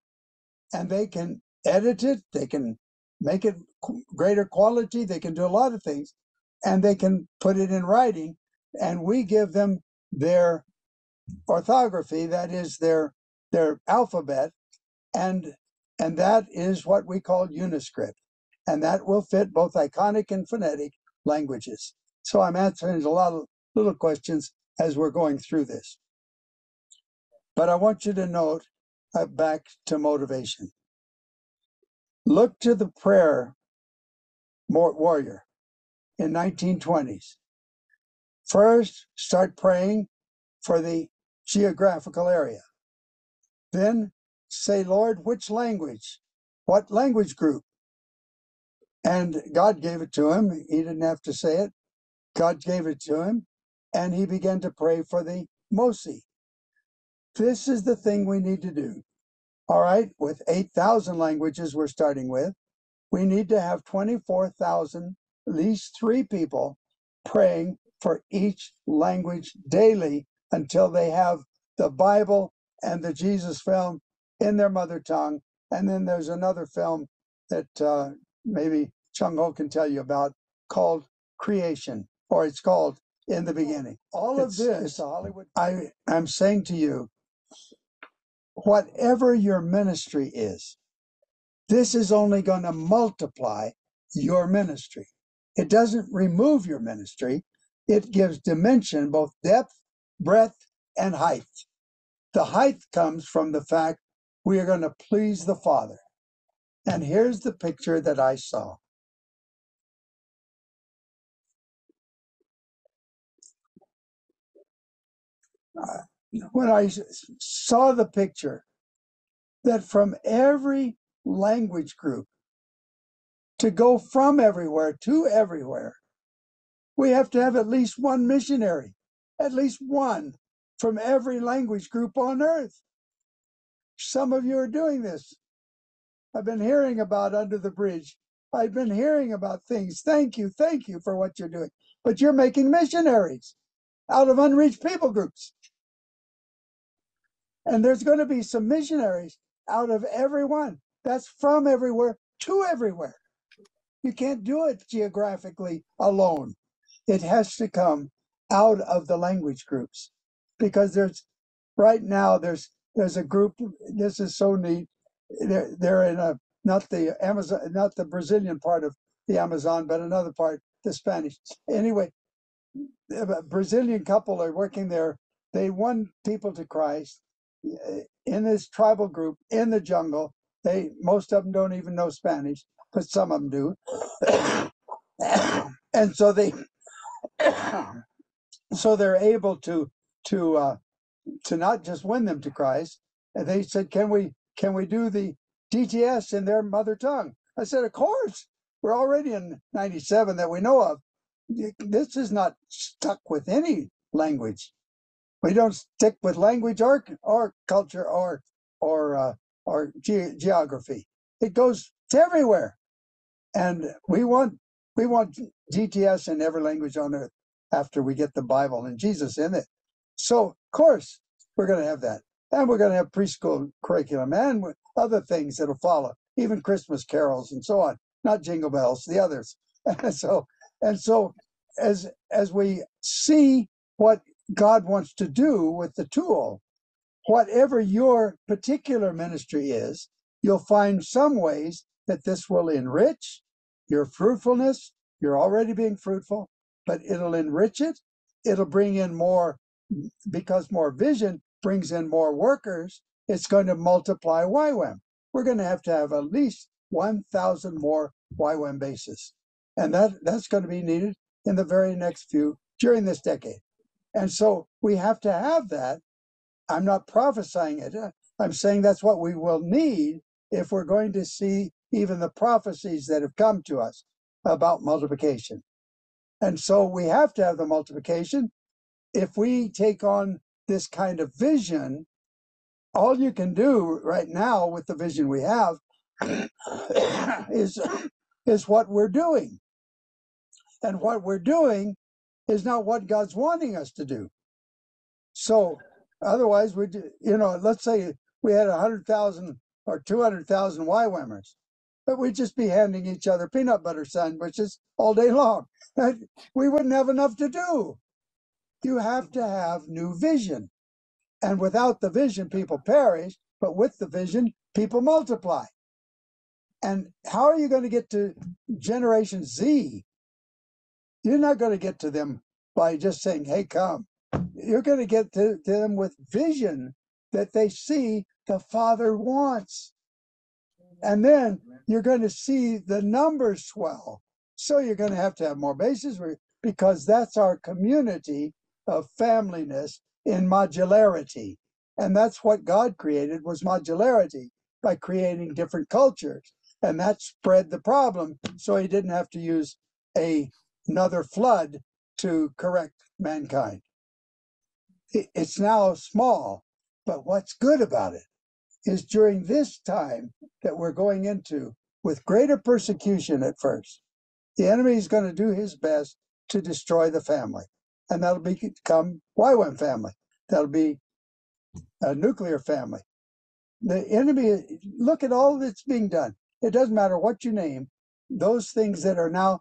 and they can edit it, they can make it greater quality, they can do a lot of things, and they can put it in writing, and we give them their orthography, that is their their alphabet, and and that is what we call Uniscript, and that will fit both iconic and phonetic languages. So I'm answering a lot of little questions as we're going through this. But I want you to note uh, back to motivation. Look to the prayer warrior in 1920s. First, start praying for the geographical area. Then say, Lord, which language? What language group? And God gave it to him. He didn't have to say it. God gave it to him. And he began to pray for the Mossi. This is the thing we need to do. All right, with 8,000 languages we're starting with, we need to have 24,000, at least three people praying for each language daily until they have the Bible and the Jesus film in their mother tongue. And then there's another film that uh, maybe Chung Ho can tell you about called Creation, or it's called In the Beginning. All of It's- this, it's a Hollywood- I am saying to you, whatever your ministry is, this is only going to multiply your ministry. It doesn't remove your ministry, it gives dimension, both depth, breadth, and height. The height comes from the fact we are going to please the Father. And here's the picture that I saw. Uh, I saw the picture, that from every language group to go from everywhere to everywhere, we have to have at least one missionary, at least one from every language group on earth. Some of you are doing this. I've been hearing about Under the Bridge. I've been hearing about things. Thank you, thank you for what you're doing. But you're making missionaries out of unreached people groups. And there's going to be some missionaries out of everyone. That's from everywhere to everywhere. You can't do it geographically alone. It has to come out of the language groups because there's right now there's there's a group. This is so neat. They're they're in a not the Amazon, not the Brazilian part of the Amazon, but another part, the Spanish. Anyway, a Brazilian couple are working there. They won people to Christ uh, in this tribal group in the jungle. They most of them don't even know Spanish, but some of them do. and so they so they're able to to uh, to not just win them to Christ. And they said, "Can we can we do the DTS in their mother tongue?" I said, "Of course. We're already in '97 that we know of. This is not stuck with any language. We don't stick with language or or culture or or uh, or ge- geography. It goes to everywhere, and we want we want DTS in every language on earth after we get the Bible and Jesus in it. So of course we're going to have that, and we're going to have preschool curriculum and other things that'll follow, even Christmas carols and so on. Not jingle bells, the others. (laughs) And so and so as as we see what God wants to do with the tool, whatever your particular ministry is, you'll find some ways that this will enrich your fruitfulness. You're already being fruitful, but it'll enrich it. It'll bring in more because more vision brings in more workers, it's going to multiply YWAM. We're going to have to have at least 1,000 more YWAM bases. And that, that's going to be needed in the very next few, during this decade. And so we have to have that. I'm not prophesying it. I'm saying that's what we will need if we're going to see even the prophecies that have come to us about multiplication. And so we have to have the multiplication. If we take on this kind of vision, all you can do right now with the vision we have (coughs) is is what we're doing. And what we're doing is not what God's wanting us to do. So otherwise, we, you know, let's say we had a hundred thousand or two hundred thousand YWAMers, but we'd just be handing each other peanut butter sandwiches all day long. (laughs) We wouldn't have enough to do. You have to have new vision, and without the vision, people perish. But with the vision, people multiply. And how are you going to get to Generation Z? You're not going to get to them by just saying, hey, come. You're going to get to, to them with vision that they see the Father wants. And then you're going to see the numbers swell. So you're going to have to have more bases because that's our community of familyness in modularity. And that's what God created was modularity by creating different cultures. And that spread the problem. So he didn't have to use a, another flood to correct mankind. It- It's now small, but what's good about it is during this time that we're going into with greater persecution at first, the enemy is going to do his best to destroy the family. And that'll become YWAM family. That'll be a nuclear family. The enemy, look at all that's being done. It doesn't matter what you name, those things that are now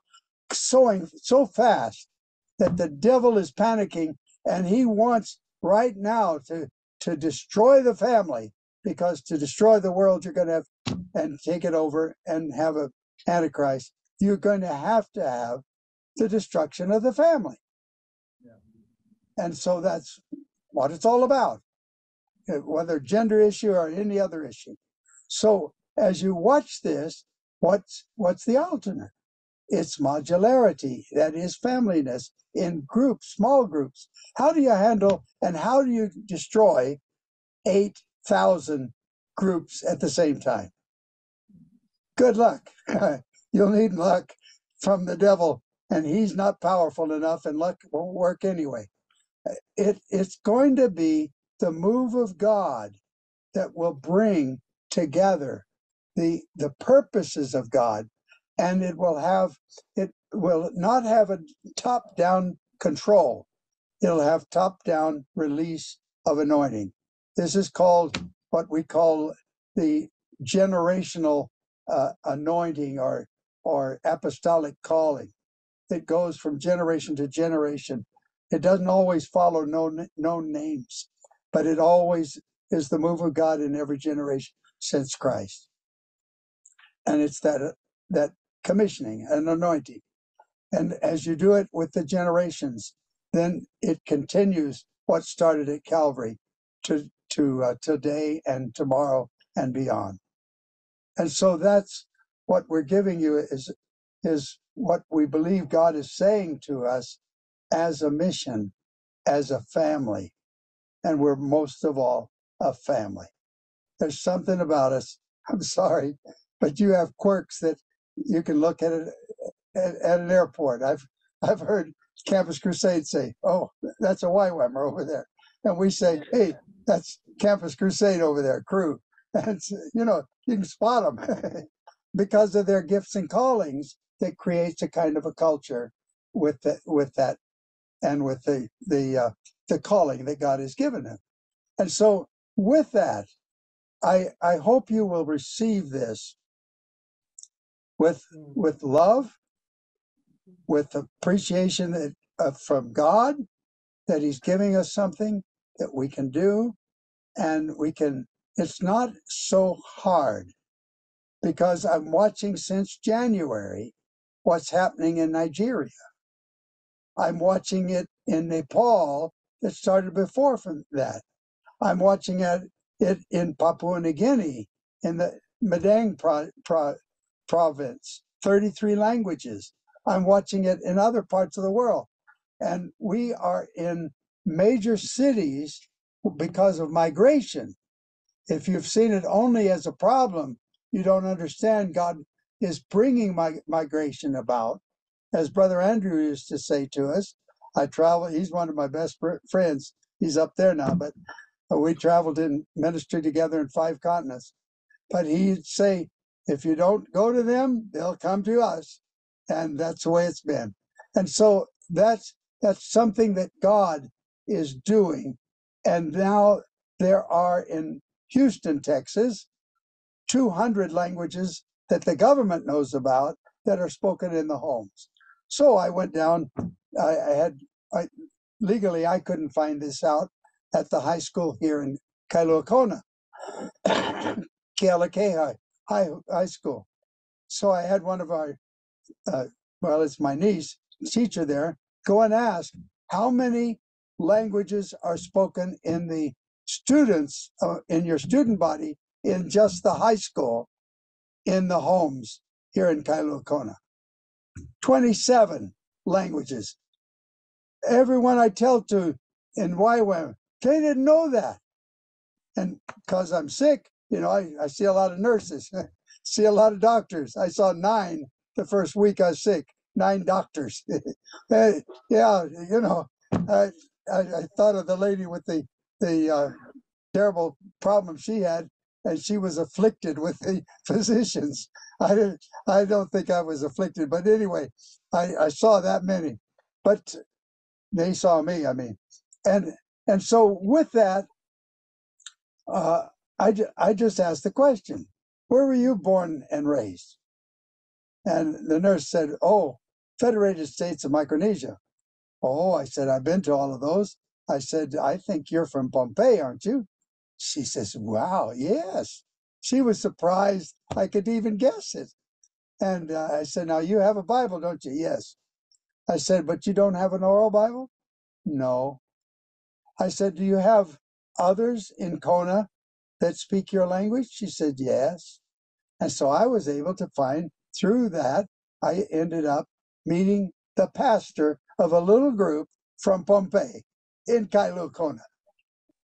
sowing so fast that the devil is panicking and he wants right now to, to destroy the family because to destroy the world, you're going to have and take it over and have a antichrist. You're going to have to have the destruction of the family. And so that's what it's all about, uh, whether gender issue or any other issue. So as you watch this, what's what's the alternate? It's modularity, that is familyness in groups, small groups. How do you handle and how do you destroy 8,000 groups at the same time? Good luck. (laughs) You'll need luck from the devil, and he's not powerful enough, and luck won't work anyway. It, it's going to be the move of God that will bring together the the purposes of God, and it will have it will not have a top down control. It'll have top down release of anointing. This is called what we call the generational uh, anointing or or apostolic calling. It goes from generation to generation. It doesn't always follow known known names, but it always is the move of God in every generation since Christ. And it's that uh, that commissioning and anointing. And as you do it with the generations, then it continues what started at Calvary to to uh, today and tomorrow and beyond. And so that's what we're giving you is is what we believe God is saying to us as a mission, as a family, and we're most of all a family. There's something about us. (laughs) I'm sorry, but you have quirks that you can look at it at, at an airport. I've I've heard Campus Crusade say, "Oh, that's a YWAMer over there," and we say, "Hey, that's Campus Crusade over there, crew." (laughs) That's, you know, you can spot them (laughs) because of their gifts and callings. That creates a kind of a culture with the, with that and with the the uh, the calling that God has given them. And so, with that, I I hope you will receive this with with love, with appreciation that, uh, from God that He's giving us something that we can do, and we can. It's not so hard because I'm watching since January what's happening in Nigeria. I'm watching it in Nepal that started before from that. I'm watching it, it in Papua New Guinea, in the Madang pro, pro, province, 33 languages. I'm watching it in other parts of the world. And we are in major cities because of migration. If you've seen it only as a problem, you don't understand God is bringing migration about. As Brother Andrew used to say to us, I travel, he's one of my best fr- friends. He's up there now, but uh, we traveled in ministry together in five continents. But he'd say, if you don't go to them, they'll come to us. And that's the way it's been. And so that's that's something that God is doing. And now there are in Houston, Texas, 200 languages that the government knows about that are spoken in the homes. So I went down. I, I had I, legally I couldn't find this out at the high school here in Kailua Kealakehe High, high High School. So I had one of our, uh, well, it's my niece, teacher there, go and ask how many languages are spoken in the students uh, in your student body in just the high school in the homes here in Kailua Kona. 27 languages. Everyone I tell to in YWAM, they didn't know that. And because I'm sick, you know, I, I see a lot of nurses, (laughs) see a lot of doctors. I saw nine the first week I was sick, nine doctors. (laughs) Yeah, you know, I, I, I thought of the lady with the, the uh, terrible problem she had, and she was afflicted with the (laughs) physicians. I didn't, I don't think I was afflicted, but anyway, I, I saw that many, but they saw me. I mean, and and so with that, uh, I ju- I just asked the question, where were you born and raised? And the nurse said, oh, Federated States of Micronesia. Oh, I said, I've been to all of those. I said, I think you're from Pohnpei, aren't you? She says, Wow, yes. She was surprised I could even guess it. And uh, I said, Now you have a Bible, don't you? Yes. I said, But you don't have an oral Bible? No. I said, Do you have others in Kona that speak your language? She said, Yes. And so I was able to find through that, I ended up meeting the pastor of a little group from Pohnpei in Kailua Kona.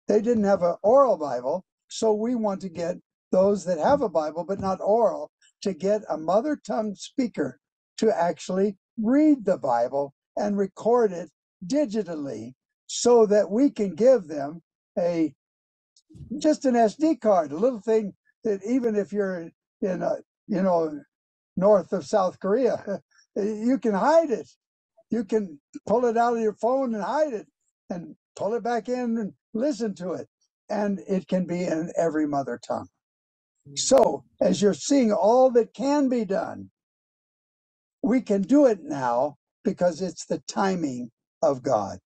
They didn't have an oral Bible, so we want to get those that have a Bible but not oral to get a mother tongue speaker to actually read the Bible and record it digitally so that we can give them a just an SD card, a little thing that even if you're in a you know north of South Korea, (laughs) you can hide it. You can pull it out of your phone and hide it, and pull it back in and listen to it, and it can be in every mother tongue. So as you're seeing all that can be done, we can do it now because it's the timing of God.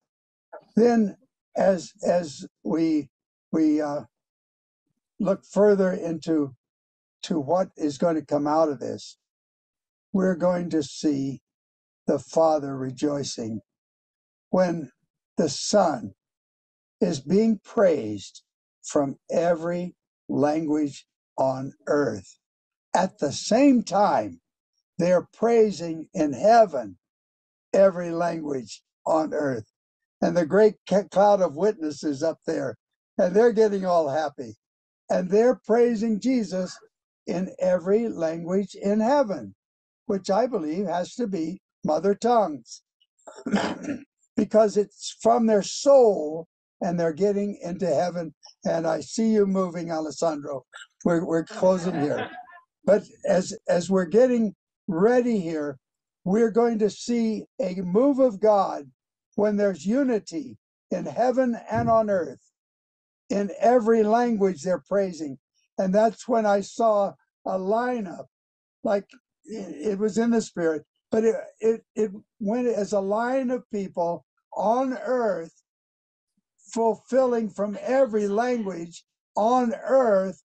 Then, as as we we uh, look further into to what is going to come out of this, we're going to see the Father rejoicing when the Son is being praised from every language on earth. At the same time, they're praising in heaven every language on earth. And the great cloud of witnesses up there, and they're getting all happy. And they're praising Jesus in every language in heaven, which I believe has to be mother tongues. (clears throat) because it's from their soul and they're getting into heaven. And I see you moving, Alessandro. We're, we're closing here. But as, as we're getting ready here, we're going to see a move of God when there's unity in heaven and on earth. In every language, they're praising. And that's when I saw a lineup like it, it was in the spirit, but it, it it went as a line of people on earth fulfilling from every language on earth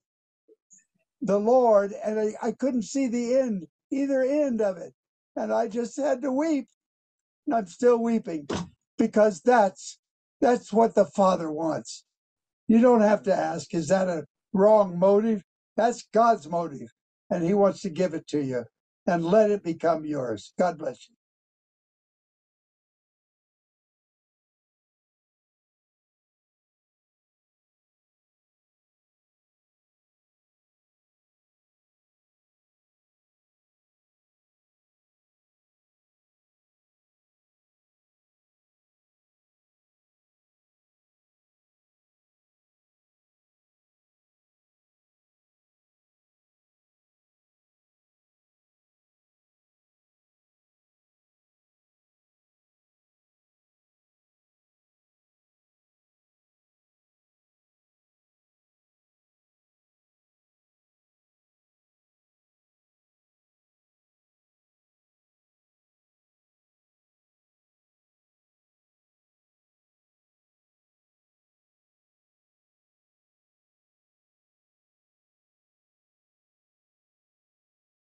the Lord, and I, I couldn't see the end, either end of it. And I just had to weep. And I'm still weeping because that's that's what the Father wants. You don't have to ask, is that a wrong motive? That's God's motive, and He wants to give it to you and let it become yours. God bless you.